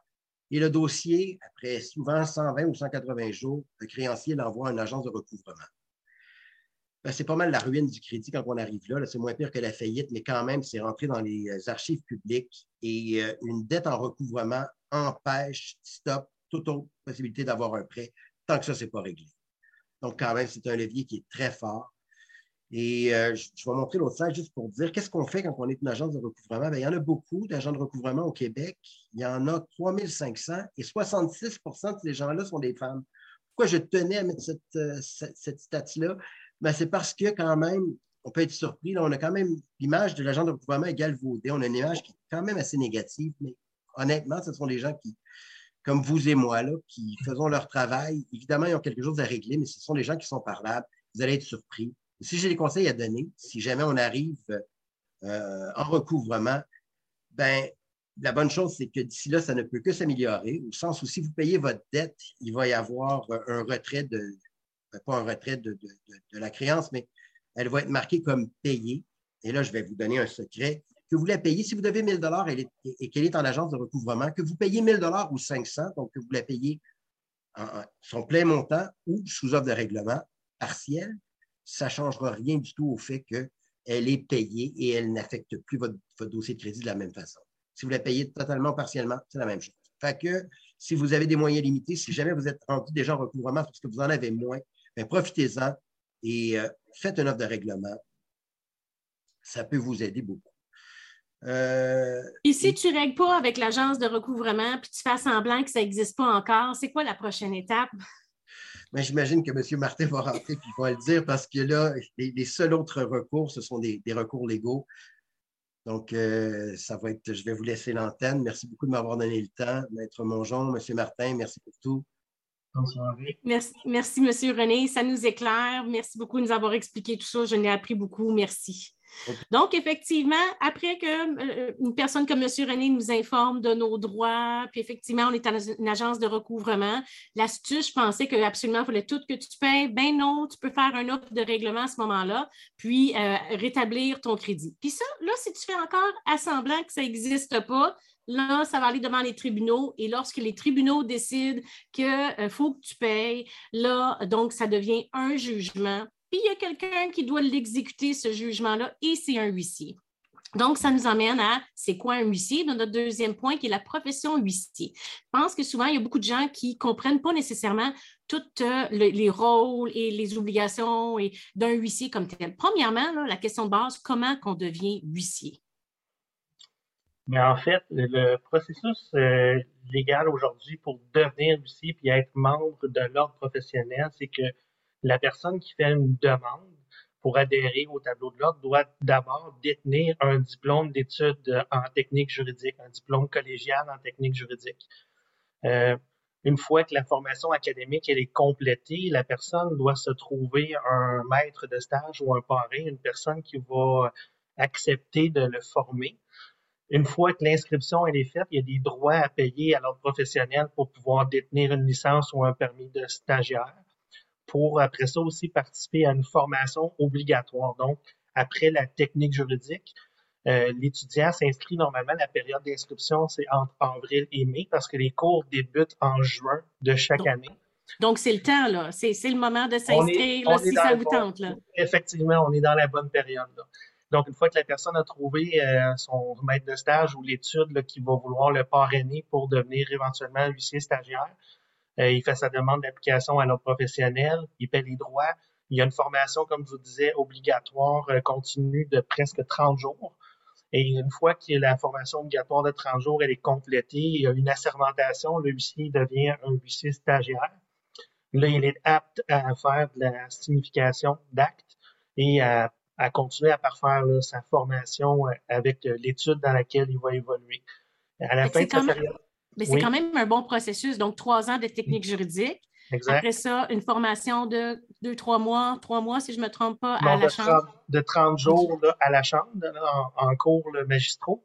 Et le dossier, après souvent 120 ou 180 jours, le créancier l'envoie à une agence de recouvrement. Ben, c'est pas mal la ruine du crédit quand on arrive là. c'est moins pire que la faillite, mais quand même, c'est rentré dans les euh, archives publiques et euh, une dette en recouvrement empêche, stop, toute autre possibilité d'avoir un prêt tant que ça, ce n'est pas réglé. Donc, quand même, c'est un levier qui est très fort. Et euh, je, vais montrer l'autre slide juste pour dire qu'est-ce qu'on fait quand on est une agence de recouvrement. Bien, il y en a beaucoup d'agents de recouvrement au Québec. Il y en a 3500 et 66% de ces gens-là sont des femmes. Pourquoi je tenais à mettre cette, euh, stat-là? Ben, c'est parce que quand même, on peut être surpris. Là, on a quand même l'image de l'agent de recouvrement galvaudé. On a une image qui est quand même assez négative, mais honnêtement, ce sont des gens qui, comme vous et moi, là, qui faisons leur travail. Évidemment, ils ont quelque chose à régler, mais ce sont des gens qui sont parlables. Vous allez être surpris. Si j'ai des conseils à donner, si jamais on arrive euh, en recouvrement, ben, la bonne chose, c'est que d'ici là, ça ne peut que s'améliorer, au sens où si vous payez votre dette, il va y avoir un retrait de, ben, pas un retrait de, la créance, mais elle va être marquée comme payée. Et là, je vais vous donner un secret. Que vous la payez, si vous devez 1000 dollars et, qu'elle est en agence de recouvrement, que vous payez 1000 dollars ou 500, donc que vous la payez son plein montant ou sous offre de règlement partiel, ça ne changera rien du tout au fait qu'elle est payée et elle n'affecte plus votre, dossier de crédit de la même façon. Si vous la payez totalement partiellement, c'est la même chose. Fait que si vous avez des moyens limités, si jamais vous êtes rendu déjà en recouvrement parce que vous en avez moins, ben, profitez-en et euh, faites une offre de règlement. Ça peut vous aider beaucoup. Euh, et si tu ne règles pas avec l'agence de recouvrement puis tu fais semblant que ça n'existe pas encore, c'est quoi la prochaine étape? Mais j'imagine que M. Martin va rentrer et va le dire parce que là, les, seuls autres recours, ce sont des, recours légaux. Donc, euh, ça va être, je vais vous laisser l'antenne. Merci beaucoup de m'avoir donné le temps. Maître Mongeon, M. Martin, merci pour tout. Merci, merci, M. René. Ça nous éclaire. Merci beaucoup de nous avoir expliqué tout ça. Je n'ai appris beaucoup. Merci. Donc, effectivement, après qu'une euh, personne comme M. René nous informe de nos droits, puis effectivement, on est dans une agence de recouvrement, l'astuce, je pensais que absolument, il fallait tout que tu payes. Ben non, tu peux faire un offre de règlement à ce moment-là, puis euh, rétablir ton crédit. Puis ça, là, si tu fais encore assemblant que ça n'existe pas, Là, ça va aller devant les tribunaux et lorsque les tribunaux décident qu'il euh, faut que tu payes, là, donc, ça devient un jugement puis il y a quelqu'un qui doit l'exécuter, ce jugement-là, et c'est un huissier. Donc, ça nous emmène à c'est quoi un huissier, dans notre deuxième point, qui est la profession huissier. Je pense que souvent, il y a beaucoup de gens qui ne comprennent pas nécessairement tous euh, les rôles et les obligations d'un huissier comme tel. Premièrement, la question de base, comment qu'on devient huissier? Mais en fait, le processus euh, légal aujourd'hui pour devenir huissier puis être membre de l'ordre professionnel, c'est que la personne qui fait une demande pour adhérer au tableau de l'ordre doit d'abord détenir un diplôme d'études en technique juridique, un diplôme collégial en technique juridique. Euh, une fois que la formation académique elle est complétée, la personne doit se trouver un maître de stage ou un parrain, une personne qui va accepter de le former. Une fois que l'inscription est faite, il y a des droits à payer à l'ordre professionnel pour pouvoir détenir une licence ou un permis de stagiaire pour après ça aussi participer à une formation obligatoire. Donc, après la technique juridique, euh, l'étudiant s'inscrit normalement, la période d'inscription, c'est entre avril et mai parce que les cours débutent en juin de chaque année. Donc, c'est le temps, là. C'est, le moment de s'inscrire, si ça vous tente. Là. Effectivement, on est dans la bonne période. Là. Donc, une fois que la personne a trouvé euh, son maître de stage ou l'étude qui va vouloir le parrainer pour devenir éventuellement huissier stagiaire, il fait sa demande d'application à l'ordre professionnel, il paie les droits. Il y a une formation, comme je vous disais, obligatoire euh, continue de presque 30 jours. Et une fois que la formation obligatoire de 30 jours elle est complétée, il y a une assermentation, le huissier devient un huissier stagiaire. Là, il est apte à faire de la signification d'actes et à, continuer à parfaire sa formation euh, avec l'étude dans laquelle il va évoluer. À la fin de sa période, mais c'est quand même un bon processus. Donc, trois ans de technique juridique. Après ça, une formation de deux, trois mois, trois mois, si je ne me trompe pas, à la Chambre. de 30 jours à la Chambre, en, cours le magistraux.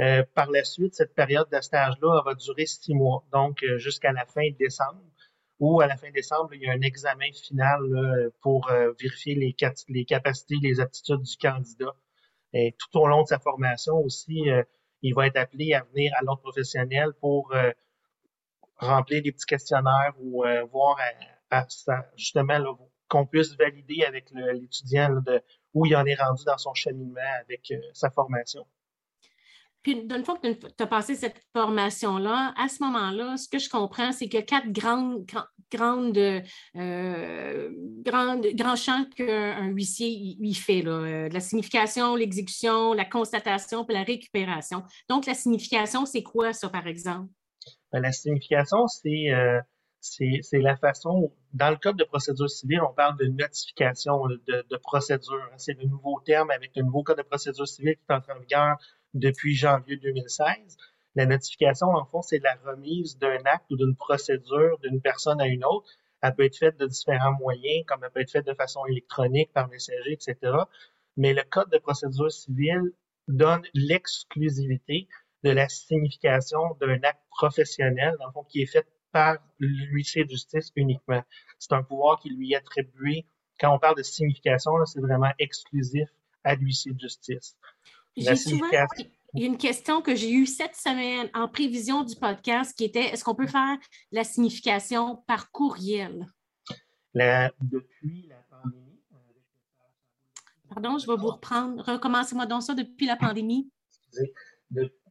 Euh, par la suite, cette période de stage-là va durer six mois, donc euh, jusqu'à la fin décembre, ou à la fin décembre, il y a un examen final pour euh, vérifier les, les, capacités, les aptitudes du candidat. Et tout au long de sa formation aussi, il va être appelé à venir à l'ordre professionnel pour euh, remplir des petits questionnaires ou euh, voir à, justement qu'on puisse valider avec l'étudiant de où il en est rendu dans son cheminement avec euh, sa formation. Puis, d'une fois que tu as passé cette formation-là, à ce moment-là, ce que je comprends, c'est que quatre grandes, grandes, euh, grandes, grands champs qu'un huissier il, fait. Là. Euh, la signification, l'exécution, la constatation, puis la récupération. Donc, la signification, c'est quoi ça, par exemple? Ben, la signification, euh, c'est c'est la façon, dans le code de procédure civile, on parle de notification de, de procédure. C'est le nouveau terme avec le nouveau code de procédure civile qui est entré en vigueur depuis janvier 2016. La notification, en fond, c'est la remise d'un acte ou d'une procédure d'une personne à une autre. Elle peut être faite de différents moyens, comme elle peut être faite de façon électronique, par messager, etc. Mais le Code de procédure civile donne l'exclusivité de la signification d'un acte professionnel, dans le fond, qui est fait par l'huissier de justice uniquement. C'est un pouvoir qui lui est attribué. Quand on parle de signification, c'est vraiment exclusif à l'huissier de justice. Il y a une question que j'ai eue cette semaine en prévision du podcast qui était est-ce qu'on peut faire la signification par courriel? depuis la pandémie. Pardon, je vais vous reprendre. Recommencez-moi donc ça depuis la pandémie.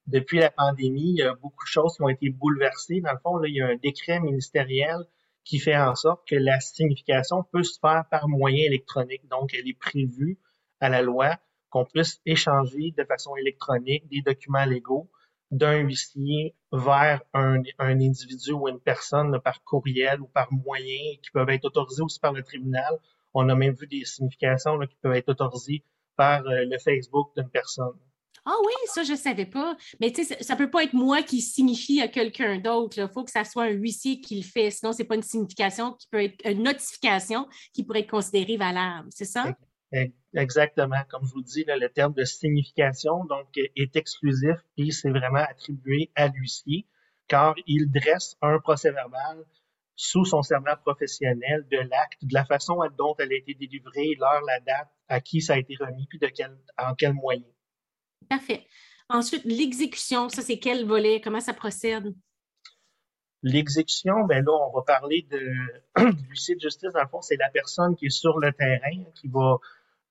depuis la pandémie, il y a beaucoup de choses qui ont été bouleversées. Dans le fond, là, il y a un décret ministériel qui fait en sorte que la signification peut se faire par moyen électronique. Donc, elle est prévue à la loi qu'on puisse échanger de façon électronique des documents légaux d'un huissier vers un, individu ou une personne par courriel ou par moyen qui peuvent être autorisés aussi par le tribunal. On a même vu des significations qui peuvent être autorisées par euh, le Facebook d'une personne. Ah oui, ça, je ne savais pas. Mais tu sais, ça ne peut pas être moi qui signifie à quelqu'un d'autre. Il faut que ça soit un huissier qui le fait. Sinon, ce n'est pas une signification qui peut être une notification qui pourrait être considérée valable. C'est ça? Exactement. Comme je vous dis, le terme de signification donc, est exclusif et c'est vraiment attribué à l'huissier car il dresse un procès verbal sous son serment professionnel de l'acte, de la façon dont elle a été délivrée, l'heure, la date, à qui ça a été remis, puis de quel, en quel moyen. Parfait. Ensuite, l'exécution, ça, c'est quel volet? Comment ça procède? L'exécution, ben là, on va parler de, (clears throat) l'huissier de justice. Dans le fond, c'est la personne qui est sur le terrain, qui va,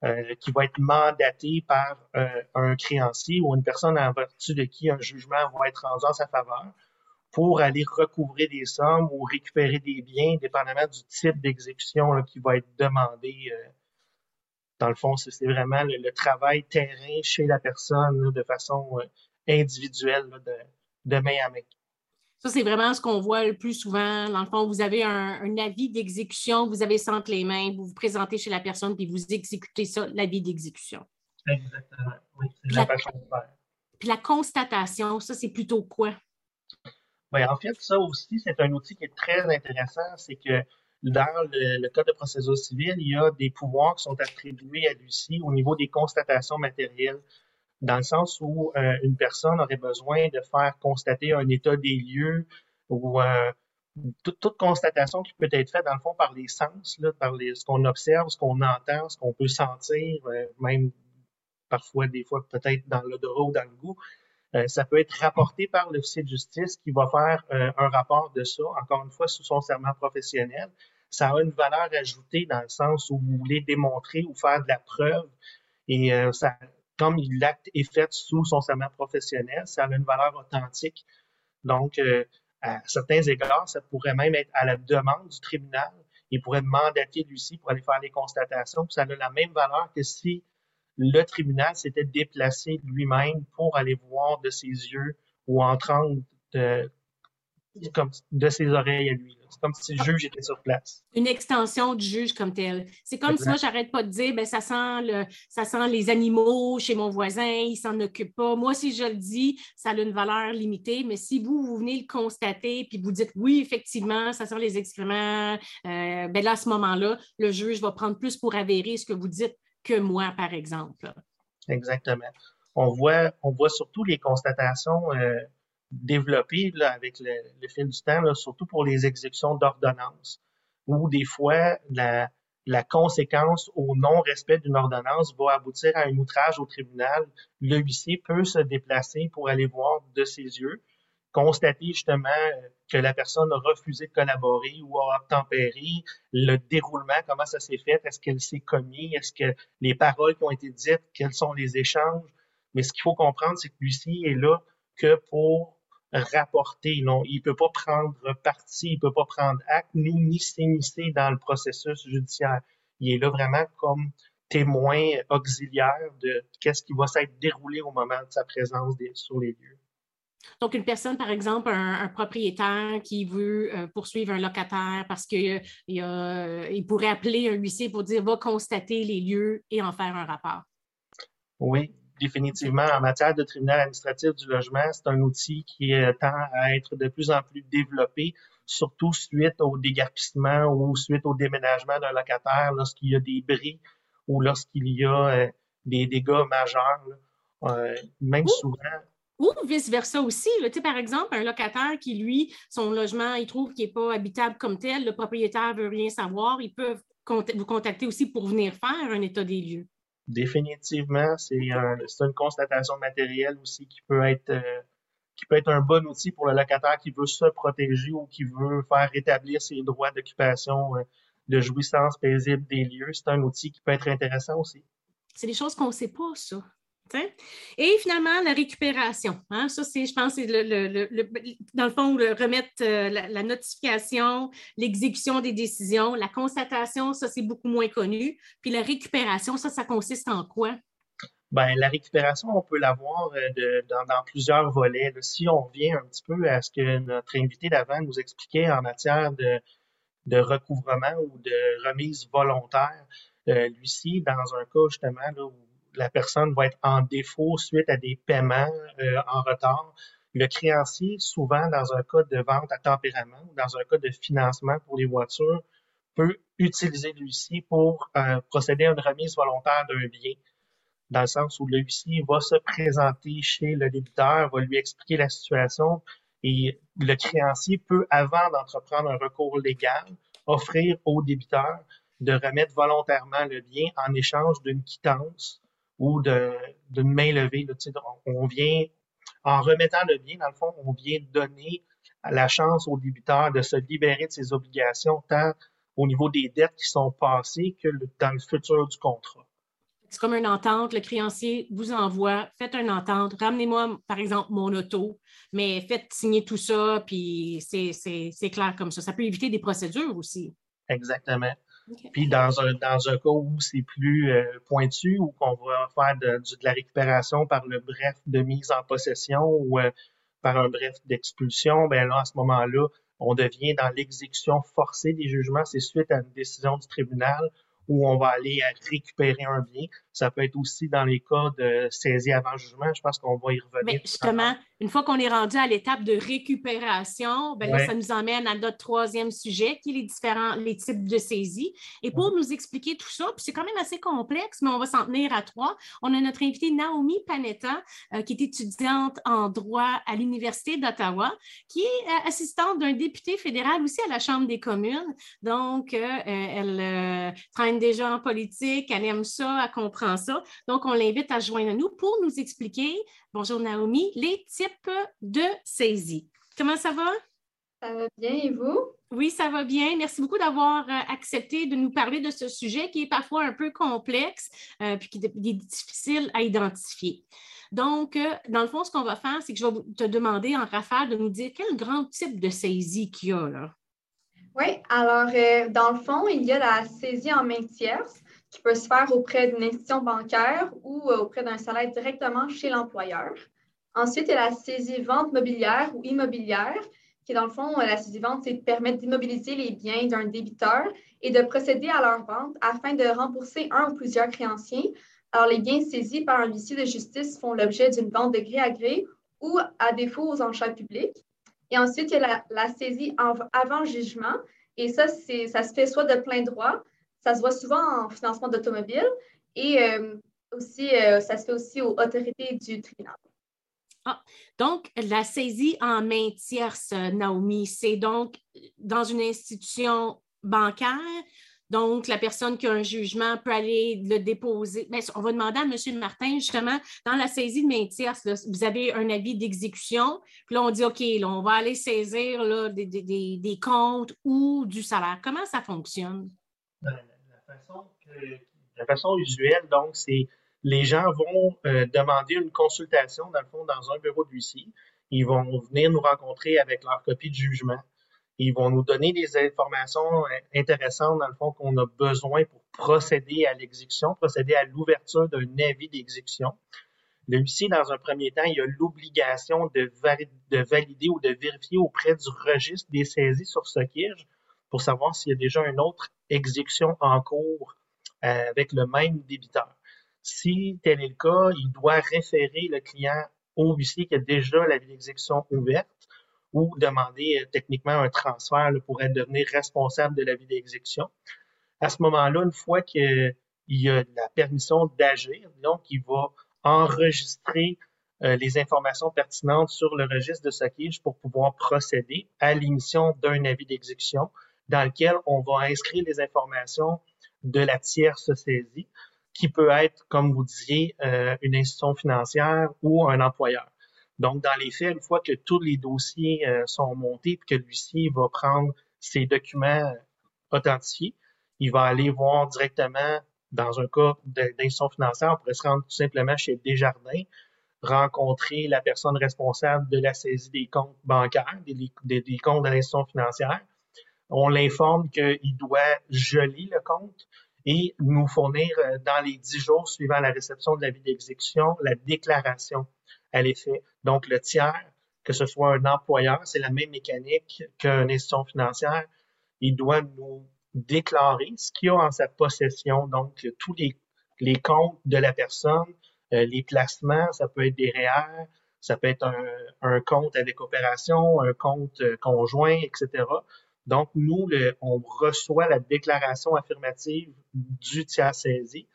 euh, qui va être mandatée par euh, un créancier ou une personne en vertu de qui un jugement va être rendu en sa faveur pour aller recouvrer des sommes ou récupérer des biens, dépendamment du type d'exécution qui va être demandé euh, dans le fond, c'est vraiment le, travail terrain chez la personne de façon individuelle, de, main à main. Ça, c'est vraiment ce qu'on voit le plus souvent. Dans le fond, vous avez un, avis d'exécution, vous avez ça entre les mains, vous vous présentez chez la personne, puis vous exécutez ça, l'avis d'exécution. Exactement. Oui, c'est la, façon de faire. Puis la constatation, ça, c'est plutôt quoi? Bien, en fait, ça aussi, c'est un outil qui est très intéressant. C'est que dans le, Code de procédure civile, il y a des pouvoirs qui sont attribués à lui au niveau des constatations matérielles, dans le sens où euh, une personne aurait besoin de faire constater un état des lieux ou euh, toute, constatation qui peut être faite, dans le fond, par les sens, par ce qu'on observe, ce qu'on entend, ce qu'on peut sentir, euh, même parfois, des fois, peut-être dans l'odorat ou dans le goût. ça peut être rapporté par l'officier de justice qui va faire un rapport de ça, encore une fois, sous son serment professionnel ça a une valeur ajoutée dans le sens où vous voulez démontrer ou faire de la preuve. Et euh, ça, comme l'acte est fait sous son serment professionnel, ça a une valeur authentique. Donc, euh, à certains égards, ça pourrait même être à la demande du tribunal. Il pourrait mandater l'huissier pour aller faire les constatations. ça a la même valeur que si le tribunal s'était déplacé lui-même pour aller voir de ses yeux ou entendre de, comme de ses oreilles à lui. C'est comme si le juge était sur place. Une extension du juge comme tel. C'est comme si moi, j'arrête pas de dire, ben, ça, sent le, ça sent les animaux chez mon voisin, il s'en occupe pas. Moi, si je le dis, ça a une valeur limitée, mais si vous, vous venez le constater, puis vous dites, oui, effectivement, ça sent les excréments, euh, ben là, à ce moment-là, le juge va prendre plus pour avérer ce que vous dites que moi, par exemple. Exactement. On voit, on voit surtout les constatations euh, développé là, avec le, fil du temps, là, surtout pour les exécutions d'ordonnance, où des fois la, conséquence au non-respect d'une ordonnance va aboutir à un outrage au tribunal. Le huissier peut se déplacer pour aller voir de ses yeux, constater justement que la personne a refusé de collaborer ou a obtempéré, le déroulement, comment ça s'est fait, est-ce qu'elle s'est commis, est-ce que les paroles qui ont été dites, quels sont les échanges. Mais ce qu'il faut comprendre, c'est que l'huissier est là que pour rapporter. Non, il peut pas prendre parti, il peut pas prendre acte, ni, ni s'immiscer dans le processus judiciaire. Il est là vraiment comme témoin auxiliaire de qu'est-ce qui va s'être déroulé au moment de sa présence sur les lieux. Donc, une personne, par exemple, un, propriétaire qui veut euh, poursuivre un locataire parce qu'il il pourrait appeler un huissier pour dire va constater les lieux et en faire un rapport. Oui, définitivement, en matière de tribunal administratif du logement, c'est un outil qui tend à être de plus en plus développé, surtout suite au dégarpissement ou suite au déménagement d'un locataire lorsqu'il y a des bris ou lorsqu'il y a euh, des dégâts majeurs. Euh, même souvent. Ou vice-versa aussi. par exemple, un locataire qui, lui, son logement, il trouve qu'il n'est pas habitable comme tel, le propriétaire ne veut rien savoir, ils peuvent vous contacter aussi pour venir faire un état des lieux. Définitivement, c'est un, une constatation matérielle aussi qui peut être euh, qui peut être un bon outil pour le locataire qui veut se protéger ou qui veut faire rétablir ses droits d'occupation euh, de jouissance paisible des lieux. C'est un outil qui peut être intéressant aussi. C'est des choses qu'on ne sait pas, ça. Et finalement, la récupération. Hein? Ça, c'est, je pense, c'est le, dans le fond, le remettre euh, la, notification, l'exécution des décisions, la constatation, ça, c'est beaucoup moins connu. Puis la récupération, ça, ça consiste en quoi? Ben, la récupération, on peut l'avoir euh, dans, plusieurs volets. Si on revient un petit peu à ce que notre invité d'avant nous expliquait en matière de, de recouvrement ou de remise volontaire, euh, lui-ci, dans un cas justement où la personne va être en défaut suite à des paiements euh, en retard. Le créancier, souvent dans un cas de vente à tempérament dans un cas de financement pour les voitures, peut utiliser l'huissier pour euh, procéder à une remise volontaire d'un bien, dans le sens où l'huissier va se présenter chez le débiteur, va lui expliquer la situation et le créancier peut, avant d'entreprendre un recours légal, offrir au débiteur de remettre volontairement le bien en échange d'une quittance ou d'une main levée. on vient, en remettant le bien, dans le fond, on vient donner la chance au débiteur de se libérer de ses obligations, tant au niveau des dettes qui sont passées que dans le futur du contrat. C'est comme une entente, le créancier vous envoie, faites une entente, ramenez-moi, par exemple, mon auto, mais faites signer tout ça, puis c'est clair comme ça. Ça peut éviter des procédures aussi. Exactement. Puis dans un, cas où c'est plus euh, pointu, ou qu'on va faire de, de, la récupération par le bref de mise en possession ou euh, par un bref d'expulsion, ben là, à ce moment-là, on devient dans l'exécution forcée des jugements. C'est suite à une décision du tribunal où on va aller récupérer un bien. Ça peut être aussi dans les cas de saisie avant jugement. Je pense qu'on va y revenir. Mais justement, une fois qu'on est rendu à l'étape de récupération, ben ça nous emmène à notre troisième sujet, qui est les différents les types de saisie. Et pour nous expliquer tout ça, puis c'est quand même assez complexe, mais on va s'en tenir à trois. On a notre invitée Naomi Panetta, euh, qui est étudiante en droit à l'Université d'Ottawa, qui est euh, assistante d'un député fédéral aussi à la Chambre des communes. Donc, euh, elle déjà en politique, elle aime ça, elle comprend ça. Donc, on l'invite à joindre nous pour nous expliquer Bonjour Naomi. Les types de saisie. Comment ça va? Ça va bien et vous? Oui, ça va bien. Merci beaucoup d'avoir euh, accepté de nous parler de ce sujet qui est parfois un peu complexe et euh, puis qui est difficile à identifier. Donc, euh, dans le fond, ce qu'on va faire, c'est que je vais te demander en rafale de nous dire quel grand type de saisie qu'il y a là. Oui, alors, dans le fond, il y a la saisie en main tierce qui peut se faire auprès d'une institution bancaire ou euh, auprès d'un salaire directement chez l'employeur. Ensuite, il y a la saisie-vente mobilière ou immobilière, qui dans le fond, la saisie-vente, c'est de permettre d'immobiliser les biens d'un débiteur et de procéder à leur vente afin de rembourser un ou plusieurs créanciers. Alors, les biens saisis par un huissier de justice font l'objet d'une vente de gré à gré ou, à défaut, aux enchères publiques. Et ensuite, il y a la, saisie avant jugement. Et ça, ça se fait soit de plein droit, ça se voit souvent en financement d'automobile et euh, aussi, euh, ça se fait aussi aux autorités du tribunal. Ah, donc, la saisie en main tierce, Naomi, c'est donc dans une institution bancaire. Donc, la personne qui a un jugement peut aller le déposer. Mais on va demander à M. Martin, justement, dans la saisie de main vous avez un avis d'exécution. Puis là, on dit, OK, on va aller saisir là, des, des, comptes ou du salaire. Comment ça fonctionne? Ben, la façon usuelle, donc, c'est les gens vont euh, demander une consultation, dans le fond, dans un bureau d'huissier. Ils vont venir nous rencontrer avec leur copie de jugement. Ils vont nous donner des informations euh, intéressantes, dans le fond, qu'on a besoin pour procéder à l'exécution, procéder à l'ouverture d'un avis d'exécution. Le huissier, dans un premier temps, il a l'obligation de, de, valider ou de vérifier auprès du registre des saisies sur Sockige pour savoir s'il y a déjà une autre exécution en cours euh, avec le même débiteur. Si tel est le cas, il doit référer le client au huissier qui a déjà la d'exécution ouverte ou demander euh, techniquement un transfert pour être devenir responsable de la vie d'exécution. À ce moment-là, une fois qu'il y a la permission d'agir, donc il va enregistrer euh, les informations pertinentes sur le registre de Sockige pour pouvoir procéder à l'émission d'un avis d'exécution dans lequel on va inscrire les informations de la tierce saisie qui peut être, comme vous disiez, euh, une institution financière ou un employeur. Donc, dans les faits, une fois que tous les dossiers euh, sont montés et que l'huissier va prendre ses documents authentifiés, il va aller voir directement, dans un cas d'institution financière, on pourrait se rendre tout simplement chez Desjardins, rencontrer la personne responsable de la saisie des comptes bancaires, des, des comptes de l'institution financière. On l'informe qu'il doit geler le compte et nous fournir euh, dans les dix jours suivant la réception de l'avis d'exécution la déclaration Donc, le tiers, que ce soit un employeur, c'est la même mécanique qu'une institution financière, il doit nous déclarer ce qu'il a en sa possession, donc tous les, comptes de la personne, euh, les placements, ça peut être des REER, ça peut être un, un compte avec opération, un compte euh, conjoint, etc. Donc, nous, on reçoit la déclaration affirmative du tiers saisi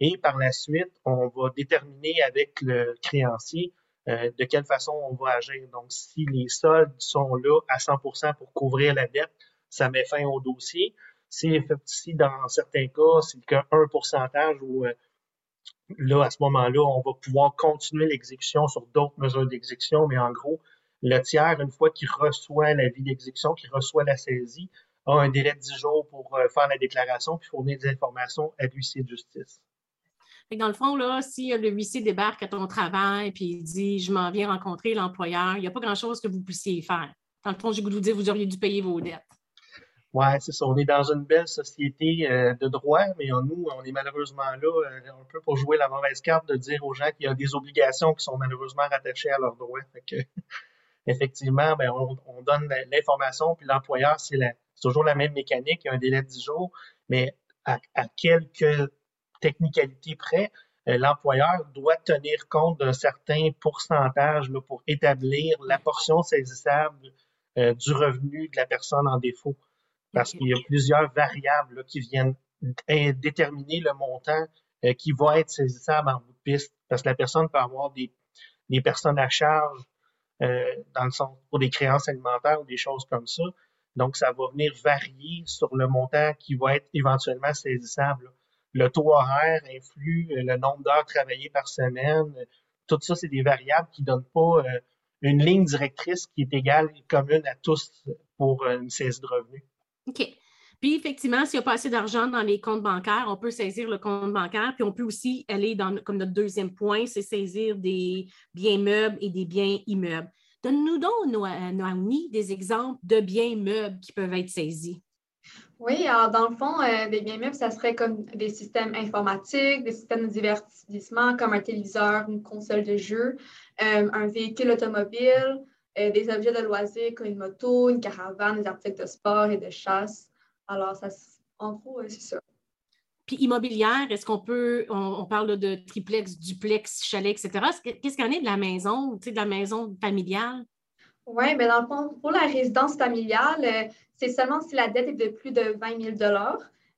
et par la suite, on va déterminer avec le créancier euh, de quelle façon on va agir. Donc, si les soldes sont là à 100% pour couvrir la dette, ça met fin au dossier. Si, si dans certains cas, c'est qu'un pourcentage où euh, là, à ce moment-là, on va pouvoir continuer l'exécution sur d'autres mesures d'exécution, mais en gros, le tiers, une fois qu'il reçoit l'avis d'exécution, qu'il reçoit la saisie, a un délai de 10 jours pour euh, faire la déclaration puis fournir des informations à l'huissier de justice. Dans le fond, là, si le huissier débarque à ton travail et il dit Je m'en viens rencontrer l'employeur, il n'y a pas grand-chose que vous puissiez faire. Dans le fond, j'ai goût de vous dire vous auriez dû payer vos dettes. Oui, c'est ça. On est dans une belle société euh, de droit, mais nous, on est malheureusement là euh, un peu pour jouer la mauvaise carte de dire aux gens qu'il y a des obligations qui sont malheureusement rattachées à leurs droits. (laughs) Effectivement, ben, on, donne l'information, puis l'employeur, c'est toujours la même mécanique, il y a un délai de 10 jours, mais à, quelques technicalités près, euh, l'employeur doit tenir compte d'un certain pourcentage pour établir la portion saisissable euh, du revenu de la personne en défaut. Parce qu'il y a plusieurs variables qui viennent déterminer le montant euh, qui va être saisissable en bout de piste. Parce que la personne peut avoir des, des personnes à charge euh, dans le sens pour des créances alimentaires ou des choses comme ça. Donc, ça va venir varier sur le montant qui va être éventuellement saisissable. Le taux horaire influe euh, le nombre d'heures travaillées par semaine. Tout ça, c'est des variables qui ne donnent pas euh, une ligne directrice qui est égale et commune à tous pour une saisie de revenus. OK. Puis effectivement, s'il n'y a pas assez d'argent dans les comptes bancaires, on peut saisir le compte bancaire, puis on peut aussi aller dans, comme notre deuxième point, c'est saisir des biens meubles et des biens immeubles. Donne-nous donc, Noémie, des exemples de biens meubles qui peuvent être saisis. Oui, alors dans le fond, euh, des biens meubles, ça serait comme des systèmes informatiques, des systèmes de divertissement comme un téléviseur, une console de jeu, euh, un véhicule automobile, euh, des objets de loisirs comme une moto, une caravane, des articles de sport et de chasse. Alors, ça, en gros, c'est ça. Puis immobilière, est-ce qu'on peut, on, parle de triplex, duplex, chalet, etc. Qu'est-ce qu'il y en est de la maison, de la maison familiale? Oui, bien dans le fond, pour la résidence familiale, euh, c'est seulement si la dette est de plus de 20 000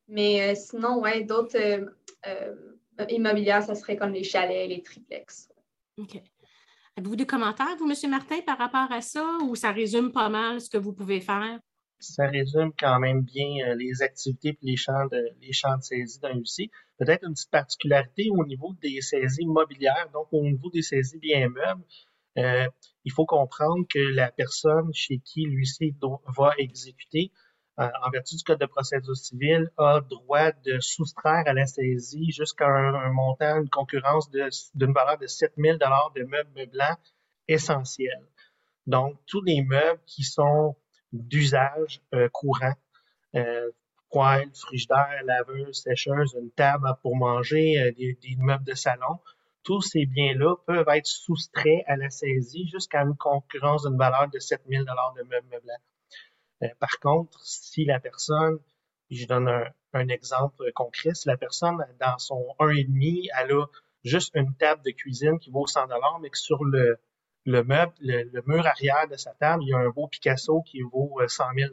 Mais euh, sinon, oui, d'autres euh, immobilières, ça serait comme les chalets, les triplex. OK. Avez-vous des commentaires, vous, M. Martin, par rapport à ça, ou ça résume pas mal ce que vous pouvez faire? ça résume quand même bien euh, les activités et les champs de, les champs de saisie d'un huissier. Peut-être une petite particularité au niveau des saisies immobilières, donc au niveau des saisies bien meubles, euh, il faut comprendre que la personne chez qui l'huissier va exécuter, euh, en vertu du Code de procédure civile, a droit de soustraire à la saisie jusqu'à un, montant, une concurrence d'une valeur de 7 000 de meubles blancs essentiels. Donc, tous les meubles qui sont d'usage euh, courant. Euh, poêle, frigidaire, laveuse, sécheuse, une table pour manger, des, meubles de salon. Tous ces biens-là peuvent être soustraits à la saisie jusqu'à une concurrence d'une valeur de 7 000 de meubles meublés. Euh, par contre, si la personne, je donne un, exemple concret, si la personne, dans son 1,5, elle a juste une table de cuisine qui vaut 100 mais que sur le, le meuble, le, mur arrière de sa table, il y a un beau Picasso qui vaut 100 000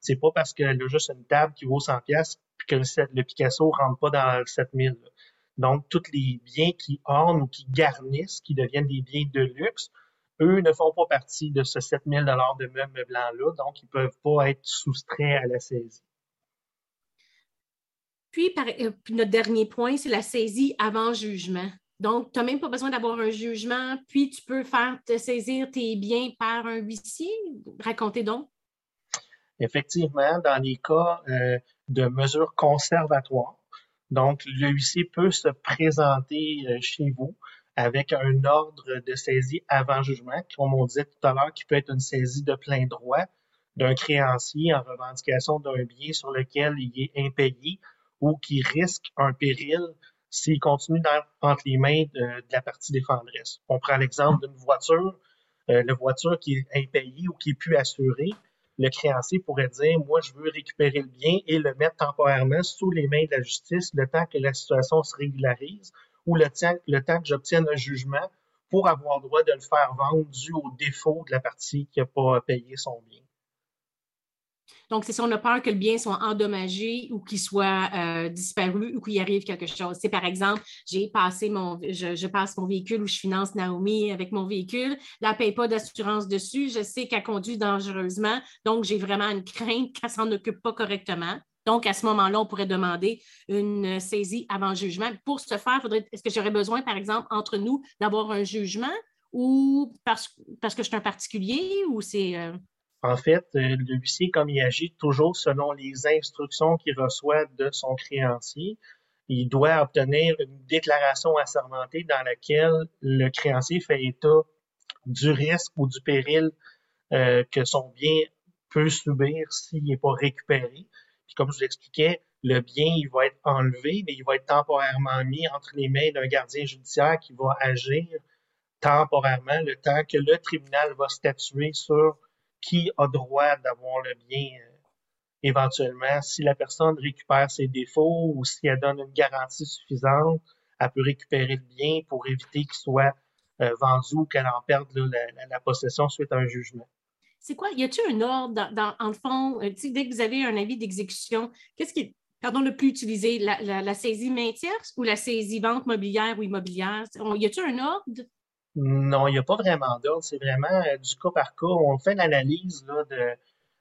C'est pas parce qu'elle a juste une table qui vaut 100 pièces que le, Picasso rentre pas dans le 7 000. Donc, tous les biens qui ornent ou qui garnissent, qui deviennent des biens de luxe, eux ne font pas partie de ce 7 000 de meubles blancs-là, donc ils peuvent pas être soustraits à la saisie. Puis, euh, notre dernier point, c'est la saisie avant jugement. Donc, tu n'as même pas besoin d'avoir un jugement, puis tu peux faire te saisir tes biens par un huissier. Racontez donc. Effectivement, dans les cas euh, de mesures conservatoires, donc le huissier peut se présenter euh, chez vous avec un ordre de saisie avant jugement, comme on disait tout à l'heure, qui peut être une saisie de plein droit d'un créancier en revendication d'un bien sur lequel il est impayé ou qui risque un péril s'il continue entre les mains de, la partie défendresse. On prend l'exemple d'une voiture, euh, la voiture qui est impayée ou qui est plus assurée. Le créancier pourrait dire, moi, je veux récupérer le bien et le mettre temporairement sous les mains de la justice le temps que la situation se régularise ou le temps, le que j'obtienne un jugement pour avoir droit de le faire vendre dû au défaut de la partie qui n'a pas payé son bien. Donc, c'est si on a peur que le bien soit endommagé ou qu'il soit euh, disparu ou qu'il arrive quelque chose. C'est par exemple, j'ai passé mon, je, passe mon véhicule ou je finance Naomi avec mon véhicule, ne paye pas d'assurance dessus, je sais qu'elle conduit dangereusement, donc j'ai vraiment une crainte qu'elle ne s'en occupe pas correctement. Donc, à ce moment-là, on pourrait demander une saisie avant jugement. Pour ce faire, est-ce que j'aurais besoin, par exemple, entre nous, d'avoir un jugement ou parce, parce que je suis un particulier ou c'est. Euh, en fait, euh, le huissier, comme il agit toujours selon les instructions qu'il reçoit de son créancier, il doit obtenir une déclaration assermentée dans laquelle le créancier fait état du risque ou du péril euh, que son bien peut subir s'il n'est pas récupéré. Puis comme je vous l'expliquais, le bien, il va être enlevé, mais il va être temporairement mis entre les mains d'un gardien judiciaire qui va agir temporairement le temps que le tribunal va statuer sur qui a droit d'avoir le bien euh, éventuellement. Si la personne récupère ses défauts ou si elle donne une garantie suffisante, elle peut récupérer le bien pour éviter qu'il soit euh, vendu ou qu'elle en perde la, possession suite à un jugement. C'est quoi? Y a-t-il un ordre en fond, euh, dès que vous avez un avis d'exécution, qu'est-ce qui est pardon, le plus utilisé, la, saisie main tierce ou la saisie vente mobilière ou immobilière? Y a-t-il un ordre? Non, il n'y a pas vraiment d'ordre. C'est vraiment euh, du cas par cas. On fait l'analyse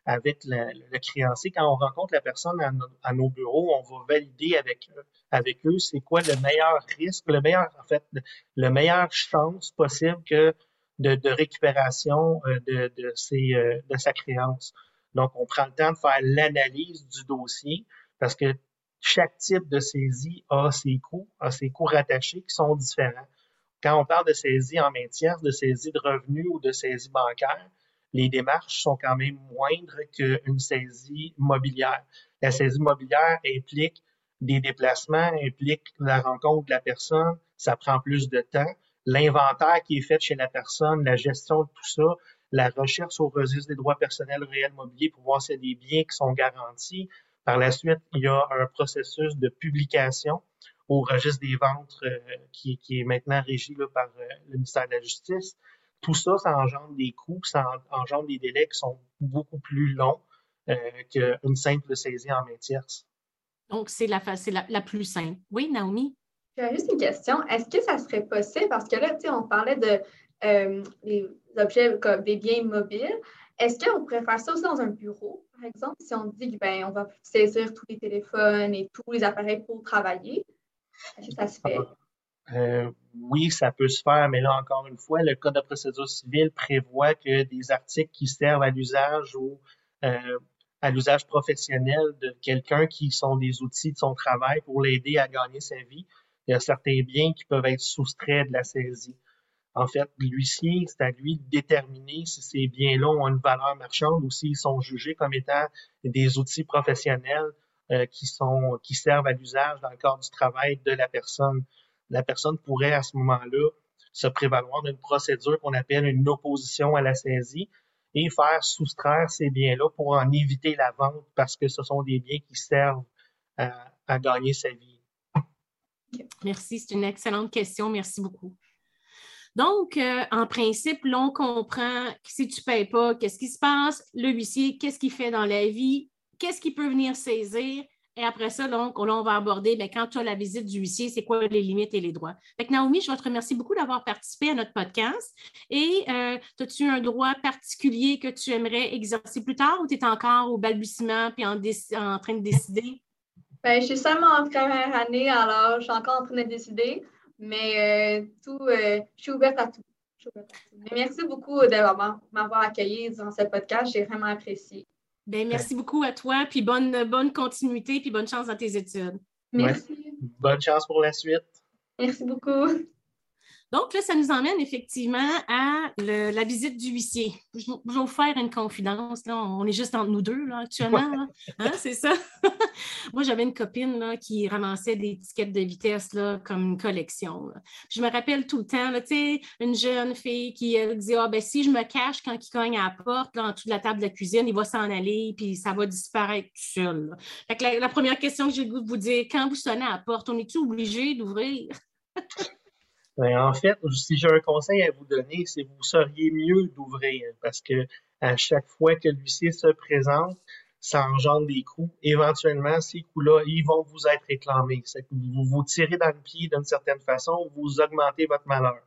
avec le, créancier. Quand on rencontre la personne à, nos bureaux, on va valider avec, avec eux c'est quoi le meilleur risque, le meilleur, en fait, le meilleure chance possible que de, récupération euh, de, de, ses, euh, de sa créance. Donc, on prend le temps de faire l'analyse du dossier parce que chaque type de saisie a ses coûts, a ses coûts rattachés qui sont différents. Quand on parle de saisie en main tierce, de saisie de revenus ou de saisie bancaire, les démarches sont quand même moindres qu'une saisie mobilière. La saisie mobilière implique des déplacements, implique la rencontre de la personne, ça prend plus de temps. L'inventaire qui est fait chez la personne, la gestion de tout ça, la recherche au registre des droits personnels réels mobiliers pour voir s'il y a des biens qui sont garantis. Par la suite, il y a un processus de publication au registre des ventes euh, qui, est maintenant régi par euh, le ministère de la Justice. Tout ça, ça engendre des coûts, ça engendre des délais qui sont beaucoup plus longs euh, qu'une simple saisie en main tierce. Donc, c'est la, la, la plus simple. Oui, Naomi? J'ai juste une question. Est-ce que ça serait possible, parce que là, on parlait de des objets comme des biens immobiles. Est-ce qu'on pourrait faire ça aussi dans un bureau, par exemple, si on dit qu'on on va saisir tous les téléphones et tous les appareils pour travailler? Euh, oui, ça peut se faire, mais là, encore une fois, le Code de procédure civile prévoit que des articles qui servent à l'usage ou euh, à l'usage professionnel de quelqu'un qui sont des outils de son travail pour l'aider à gagner sa vie, il y a certains biens qui peuvent être soustraits de la saisie. En fait, l'huissier, c'est à lui de déterminer si ces biens-là ont une valeur marchande ou s'ils sont jugés comme étant des outils professionnels qui sont qui servent à l'usage dans le cadre du travail de la personne. La personne pourrait à ce moment-là se prévaloir d'une procédure qu'on appelle une opposition à la saisie et faire soustraire ces biens-là pour en éviter la vente parce que ce sont des biens qui servent à, gagner sa vie. Merci, c'est une excellente question. Merci beaucoup. Donc, euh, en principe, l'on comprend que si tu ne payes pas, qu'est-ce qui se passe? Le huissier, qu'est-ce qu'il fait dans la vie? Qu'est-ce qui peut venir saisir? Et après ça, donc, on va aborder, bien, quand tu as la visite du huissier, c'est quoi les limites et les droits? Naomi, je te remercie beaucoup d'avoir participé à notre podcast. Et euh, as-tu un droit particulier que tu aimerais exercer plus tard ou tu es encore au balbutiement puis en, train de décider? Ben, je suis seulement en première année, alors je suis encore en train de décider, mais euh, tout, euh, je suis ouverte à tout. Merci beaucoup de m'avoir accueilli dans ce podcast. J'ai vraiment apprécié. Ben, merci beaucoup à toi, puis bonne, bonne continuité, puis bonne chance dans tes études. Merci. Bonne chance pour la suite. Merci beaucoup. Donc, là, ça nous emmène effectivement à la visite du huissier. Je, vais vous faire une confidence. Là. On est juste entre nous deux là, actuellement. Hein, c'est ça? (laughs) Moi, j'avais une copine là, qui ramassait des étiquettes de vitesse là, comme une collection. Je me rappelle tout le temps, tu sais, une jeune fille qui elle, dit Ah, ben si je me cache quand il cogne à la porte, là, en dessous de la table de la cuisine, il va s'en aller, puis ça va disparaître tout seul. la, la, première question que j'ai le goût de vous dire, quand vous sonnez à la porte, on est-tu obligé d'ouvrir? (laughs) Ben, en fait, si j'ai un conseil à vous donner, c'est que vous seriez mieux d'ouvrir parce que à chaque fois que l'huissier se présente, ça engendre des coûts. Éventuellement, ces coûts-là, ils vont vous être réclamés. Vous vous tirez dans le pied d'une certaine façon, vous augmentez votre malheur.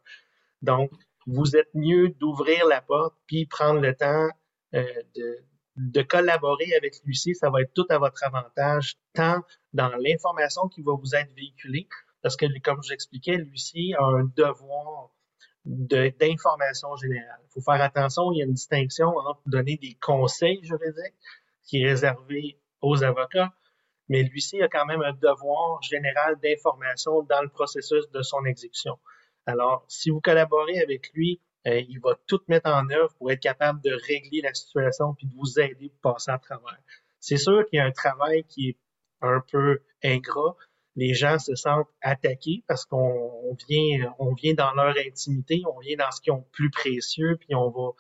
Donc, vous êtes mieux d'ouvrir la porte puis prendre le temps euh, de, de collaborer avec l'huissier. Ça va être tout à votre avantage, tant dans l'information qui va vous être véhiculée, parce que, comme je l'expliquais, l'huissier a un devoir d'information générale. Il faut faire attention, il y a une distinction entre donner des conseils juridiques, qui est réservé aux avocats, mais l'huissier a quand même un devoir général d'information dans le processus de son exécution. Alors, si vous collaborez avec lui, euh, il va tout mettre en œuvre pour être capable de régler la situation puis de vous aider pour passer à travers. C'est sûr qu'il y a un travail qui est un peu ingrat, les gens se sentent attaqués parce qu'on vient, on vient dans leur intimité, on vient dans ce qu'ils ont de plus précieux, puis on va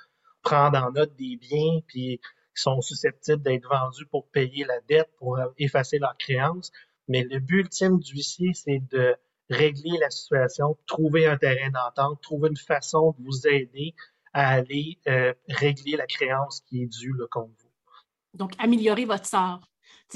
prendre en note des biens, puis ils sont susceptibles d'être vendus pour payer la dette, pour effacer leur créance. Mais le but ultime du huissier, c'est de régler la situation, trouver un terrain d'entente, trouver une façon de vous aider à aller euh, régler la créance qui est due là, contre vous. Donc, améliorer votre sort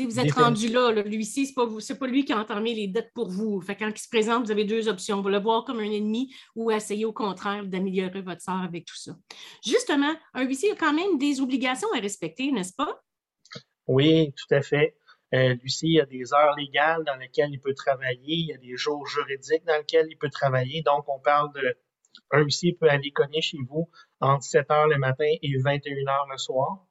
vous êtes rendu là, L'huissier, ce n'est pas, lui qui a entamé les dettes pour vous. Fait quand il se présente, vous avez deux options. Vous le voir comme un ennemi ou essayer au contraire d'améliorer votre sort avec tout ça. Justement, un huissier a quand même des obligations à respecter, n'est-ce pas? Oui, tout à fait. Euh, l'huissier a des heures légales dans lesquelles il peut travailler, il y a des jours juridiques dans lesquels il peut travailler. Donc, on parle de un huissier peut aller cogner chez vous entre 7 heures le matin et 21 heures le soir.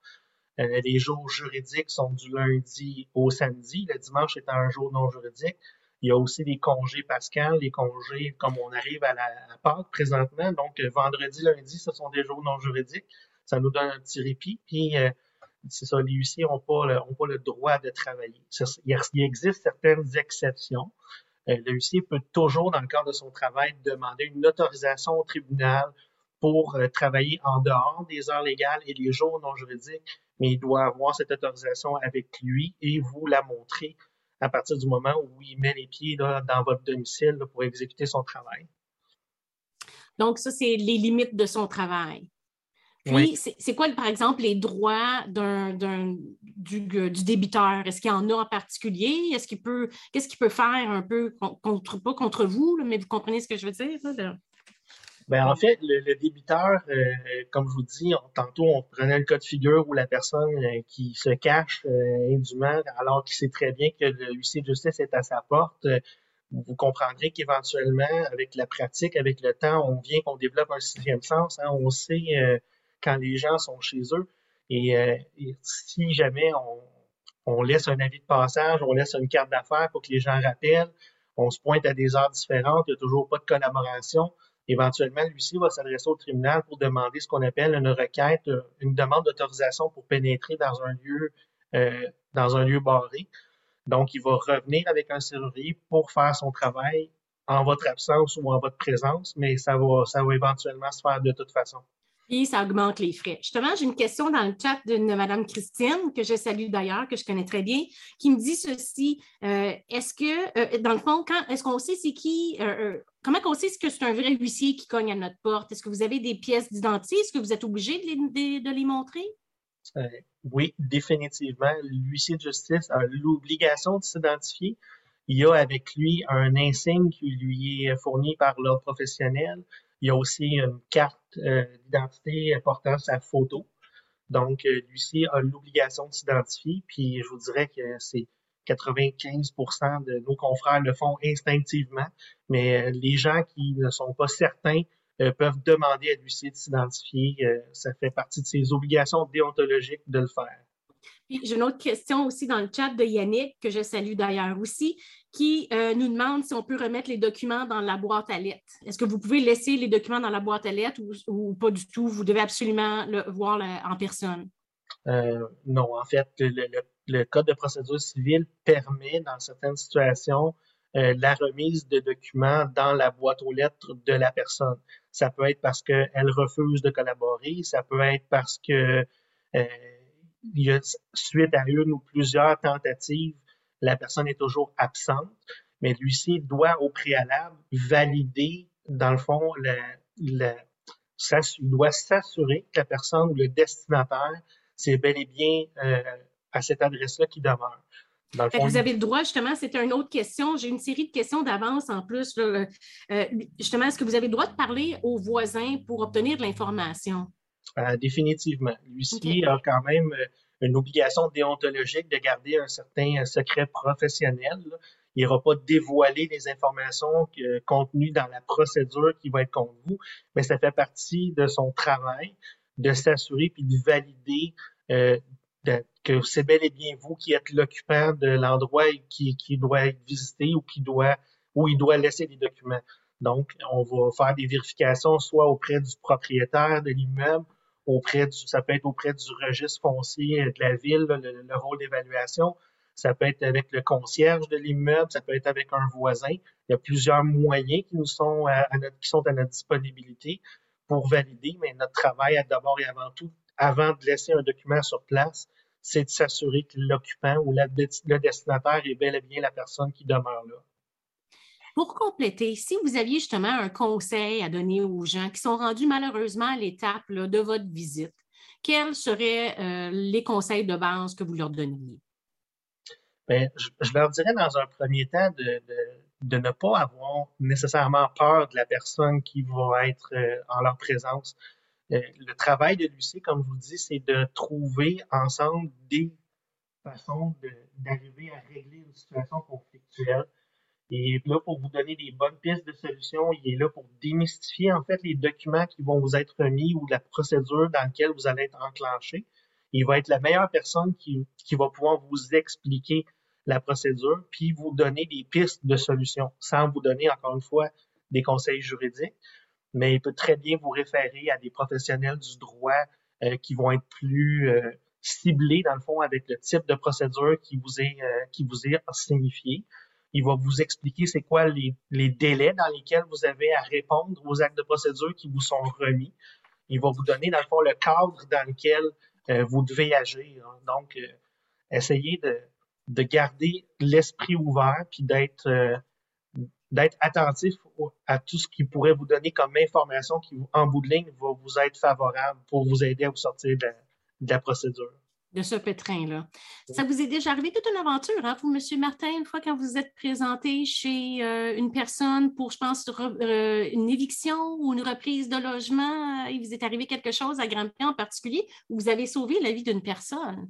Euh, les jours juridiques sont du lundi au samedi, le dimanche étant un jour non juridique. Il y a aussi des congés pascals, les congés comme on arrive à la Pâques présentement. Donc, euh, vendredi, lundi, ce sont des jours non juridiques. Ça nous donne un petit répit. Puis, euh, c'est ça, les huissiers n'ont pas, le, pas le droit de travailler. Il existe certaines exceptions. le huissier peut toujours, dans le cadre de son travail, demander une autorisation au tribunal pour travailler en dehors des heures légales et les jours non juridiques mais il doit avoir cette autorisation avec lui et vous la montrer à partir du moment où il met les pieds dans votre domicile pour exécuter son travail. Donc, ça, c'est les limites de son travail. Puis, c'est quoi, par exemple, les droits d'un, du, débiteur? Est-ce qu'il en a en particulier? Est-ce qu'il peut, qu'est-ce qu'il peut faire un peu contre, pas contre vous, mais vous comprenez ce que je veux dire? Ben, en fait, le, débiteur, euh, comme je vous dis, tantôt, on prenait le cas de figure où la personne euh, qui se cache euh, indûment alors qu'il sait très bien que le huissier de justice est à sa porte. vous comprendrez qu'éventuellement, avec la pratique, avec le temps, on vient qu'on développe un sixième sens. Hein, on sait quand les gens sont chez eux. Et, si jamais on, on, laisse un avis de passage, on laisse une carte d'affaires pour que les gens rappellent, on se pointe à des heures différentes, il n'y a toujours pas de collaboration Éventuellement, l'huissier va s'adresser au tribunal pour demander ce qu'on appelle une requête, euh, une demande d'autorisation pour pénétrer dans un lieu, euh, dans un lieu barré. Donc, il va revenir avec un serrurier pour faire son travail en votre absence ou en votre présence, mais ça va, ça va éventuellement se faire de toute façon. Et ça augmente les frais. Justement, j'ai une question dans le chat de Mme Christine, que je salue d'ailleurs, que je connais très bien, qui me dit ceci. Euh, est-ce que, euh, dans le fond, quand est-ce qu'on sait c'est qui, euh, comment on sait que c'est un vrai huissier qui cogne à notre porte? Est-ce que vous avez des pièces d'identité? Est-ce que vous êtes obligé de les, montrer? oui, définitivement. L'huissier de justice a l'obligation de s'identifier. Il y a avec lui un insigne qui lui est fourni par l'ordre professionnel. Il y a aussi une carte euh, d'identité portant sa photo. Donc, euh, l'huissier a l'obligation de s'identifier. Puis, je vous dirais que c'est 95% de nos confrères le font instinctivement, mais les gens qui ne sont pas certains peuvent demander à l'huissier de s'identifier. ça fait partie de ses obligations déontologiques de le faire. J'ai une autre question aussi dans le chat de Yannick, que je salue d'ailleurs aussi, qui euh, nous demande si on peut remettre les documents dans la boîte à lettres. Est-ce que vous pouvez laisser les documents dans la boîte à lettres ou, pas du tout? Vous devez absolument le voir en personne. Euh, non, en fait, le, Code de procédure civile permet, dans certaines situations, euh, la remise de documents dans la boîte aux lettres de la personne. Ça peut être parce qu'elle refuse de collaborer, ça peut être parce que il y a, suite à une ou plusieurs tentatives, la personne est toujours absente, mais l'huissier doit au préalable valider, dans le fond, il doit s'assurer que la personne ou le destinataire, c'est bel et bien euh, à cette adresse-là qui demeure. vous avez le droit, justement, c'est une autre question. J'ai une série de questions d'avance en plus. Euh, justement, est-ce que vous avez le droit de parler aux voisins pour obtenir de l'information? Euh, définitivement. L'huissier a quand même euh, une obligation déontologique de garder un certain euh, secret professionnel. Il n'ira pas dévoiler les informations contenues dans la procédure qui va être contre vous, mais ça fait partie de son travail de s'assurer puis de valider que c'est bel et bien vous qui êtes l'occupant de l'endroit qui, qui doit être visité ou qui doit où il doit laisser les documents. Donc, on va faire des vérifications soit auprès du propriétaire de l'immeuble auprès du, ça peut être auprès du registre foncier de la ville, le, rôle d'évaluation. Ça peut être avec le concierge de l'immeuble, ça peut être avec un voisin. Il y a plusieurs moyens qui nous sont à, notre, qui sont à notre disponibilité pour valider, mais notre travail d'abord et avant tout, avant de laisser un document sur place, c'est de s'assurer que l'occupant ou le destinataire est bel et bien la personne qui demeure là. Pour compléter, si vous aviez justement un conseil à donner aux gens qui sont rendus malheureusement à l'étape de votre visite, quels seraient euh, les conseils de base que vous leur donneriez? Bien, je, leur dirais dans un premier temps de, ne pas avoir nécessairement peur de la personne qui va être euh, en leur présence. Euh, le travail de Lucie, comme je vous dis, c'est de trouver ensemble des façons d'arriver à régler une situation conflictuelle il est là pour vous donner des bonnes pistes de solutions. Il est là pour démystifier en fait les documents qui vont vous être remis ou la procédure dans laquelle vous allez être enclenché. Il va être la meilleure personne qui, qui va pouvoir vous expliquer la procédure, puis vous donner des pistes de solutions, sans vous donner encore une fois des conseils juridiques, mais il peut très bien vous référer à des professionnels du droit euh, qui vont être plus euh, ciblés dans le fond avec le type de procédure qui vous est euh, qui vous est signifié. Il va vous expliquer c'est quoi les, délais dans lesquels vous avez à répondre aux actes de procédure qui vous sont remis. Il va vous donner, dans le fond, le cadre dans lequel euh, vous devez agir. Donc, euh, essayez de, garder l'esprit ouvert puis d'être euh, d'être attentif à tout ce qui pourrait vous donner comme information qui, en bout de ligne, va vous être favorable pour vous aider à vous sortir de la procédure de ce pétrin-là. Ça vous est déjà arrivé toute une aventure, hein, vous, M. Martin, une fois quand vous êtes présenté chez euh, une personne pour, je pense, euh, une éviction ou une reprise de logement, il vous est arrivé quelque chose à Granby en particulier où vous avez sauvé la vie d'une personne?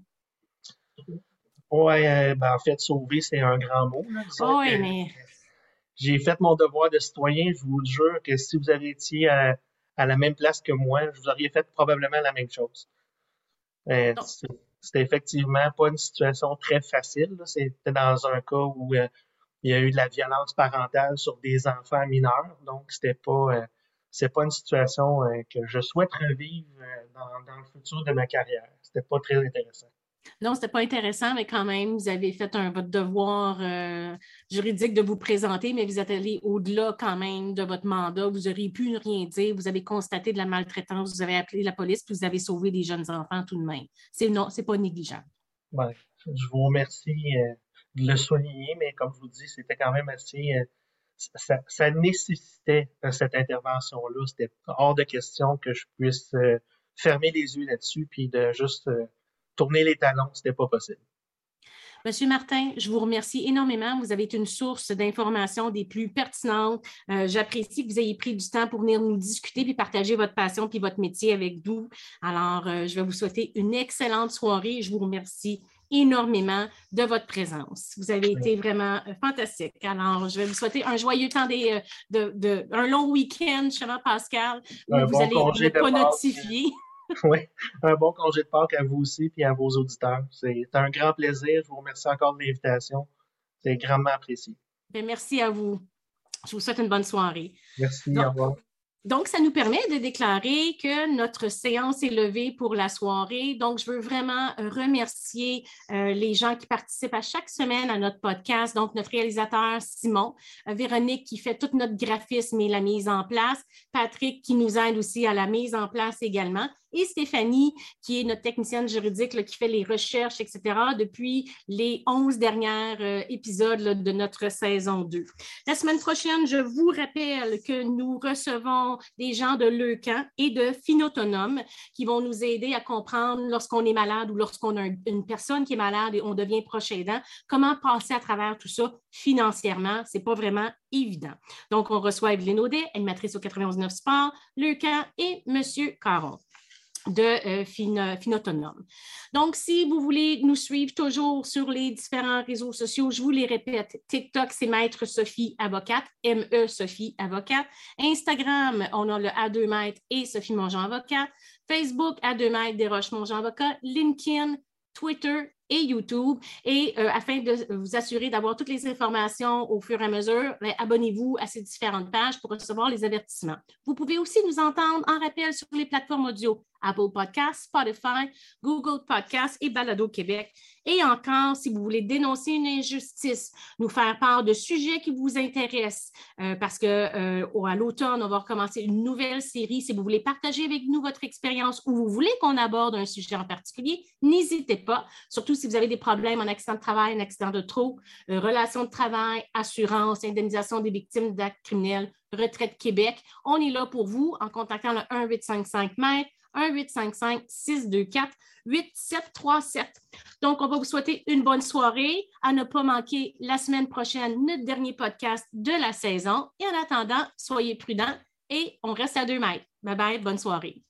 Oui, euh, ben, en fait, sauver, c'est un grand mot. oui, mais. J'ai fait mon devoir de citoyen. Je vous jure que si vous aviez été à, la même place que moi, je vous auriez fait probablement la même chose. C'était effectivement pas une situation très facile. C'était dans un cas où euh, il y a eu de la violence parentale sur des enfants mineurs. Donc, c'était pas euh, c'est pas une situation euh, que je souhaite revivre dans, dans, le futur de ma carrière. C'était pas très intéressant. Non, ce n'était pas intéressant, mais quand même, vous avez fait un, votre devoir euh, juridique de vous présenter, mais vous êtes allé au-delà quand même de votre mandat. Vous auriez pu rien dire. Vous avez constaté de la maltraitance, vous avez appelé la police, puis vous avez sauvé des jeunes enfants tout de même. C'est non, c'est pas négligeable. je vous remercie euh, de le souligner, mais comme je vous dis, c'était quand même assez. Euh, ça, ça, nécessitait cette intervention-là. C'était hors de question que je puisse fermer les yeux là-dessus, puis de juste tourner les talons, ce n'était pas possible. Monsieur Martin, je vous remercie énormément. Vous avez été une source d'informations des plus pertinentes. Euh, j'apprécie que vous ayez pris du temps pour venir nous discuter et partager votre passion et votre métier avec nous. Alors, euh, je vais vous souhaiter une excellente soirée. Je vous remercie énormément de votre présence. Vous avez été vraiment euh, fantastique. Alors, je vais vous souhaiter un joyeux temps des, de, de, un long week-end, cher Pascal, où vous allez ne pas notifier. (laughs) oui, un bon congé de Pâques à vous aussi et à vos auditeurs. C'est un grand plaisir. Je vous remercie encore de l'invitation. C'est grandement apprécié. Bien, merci à vous. Je vous souhaite une bonne soirée. Merci, au revoir. Donc, ça nous permet de déclarer que notre séance est levée pour la soirée. Donc, je veux vraiment remercier euh, les gens qui participent à chaque semaine à notre podcast. Donc, notre réalisateur Simon, euh, Véronique qui fait toute notre graphisme et la mise en place, Patrick qui nous aide aussi à la mise en place également et Stéphanie, qui est notre technicienne juridique qui fait les recherches, etc., depuis les 11 derniers euh, épisodes de notre saison 2. La semaine prochaine, je vous rappelle que nous recevons des gens de Leucan et de Finautonome qui vont nous aider à comprendre lorsqu'on est malade ou lorsqu'on a une personne qui est malade et on devient proche aidant, comment passer à travers tout ça financièrement. Ce n'est pas vraiment évident. Donc, on reçoit Evelyne Audet, animatrice au 91.9 Sport, Leucan et M. Caron de euh, Finautonome. Donc, si vous voulez nous suivre toujours sur les différents réseaux sociaux, je vous les répète, TikTok, c'est Maître Sophie Avocate, M-E Sophie Avocate. Instagram, on a le A2 Maître et Sophie Mongeant Avocate. Facebook, A2 Maître, Desroches Mongeant Avocat. LinkedIn, Twitter et YouTube. Et euh, afin de vous assurer d'avoir toutes les informations au fur et à mesure, ben, abonnez-vous à ces différentes pages pour recevoir les avertissements. Vous pouvez aussi nous entendre en rappel sur les plateformes audio Apple Podcasts, Spotify, Google Podcasts et Balado Québec. Et encore, si vous voulez dénoncer une injustice, nous faire part de sujets qui vous intéressent, euh, parce que euh, à l'automne, on va recommencer une nouvelle série. Si vous voulez partager avec nous votre expérience ou vous voulez qu'on aborde un sujet en particulier, n'hésitez pas, surtout si vous avez des problèmes en accident de travail, en accident de trop, euh, relations de travail, assurance, indemnisation des victimes d'actes criminels, Retraite Québec. On est là pour vous en contactant le 1855 mètres 1-855-624-8737. Donc, on va vous souhaiter une bonne soirée, à ne pas manquer la semaine prochaine notre dernier podcast de la saison. Et en attendant, soyez prudents et on reste à deux mètres. Bye bye, bonne soirée.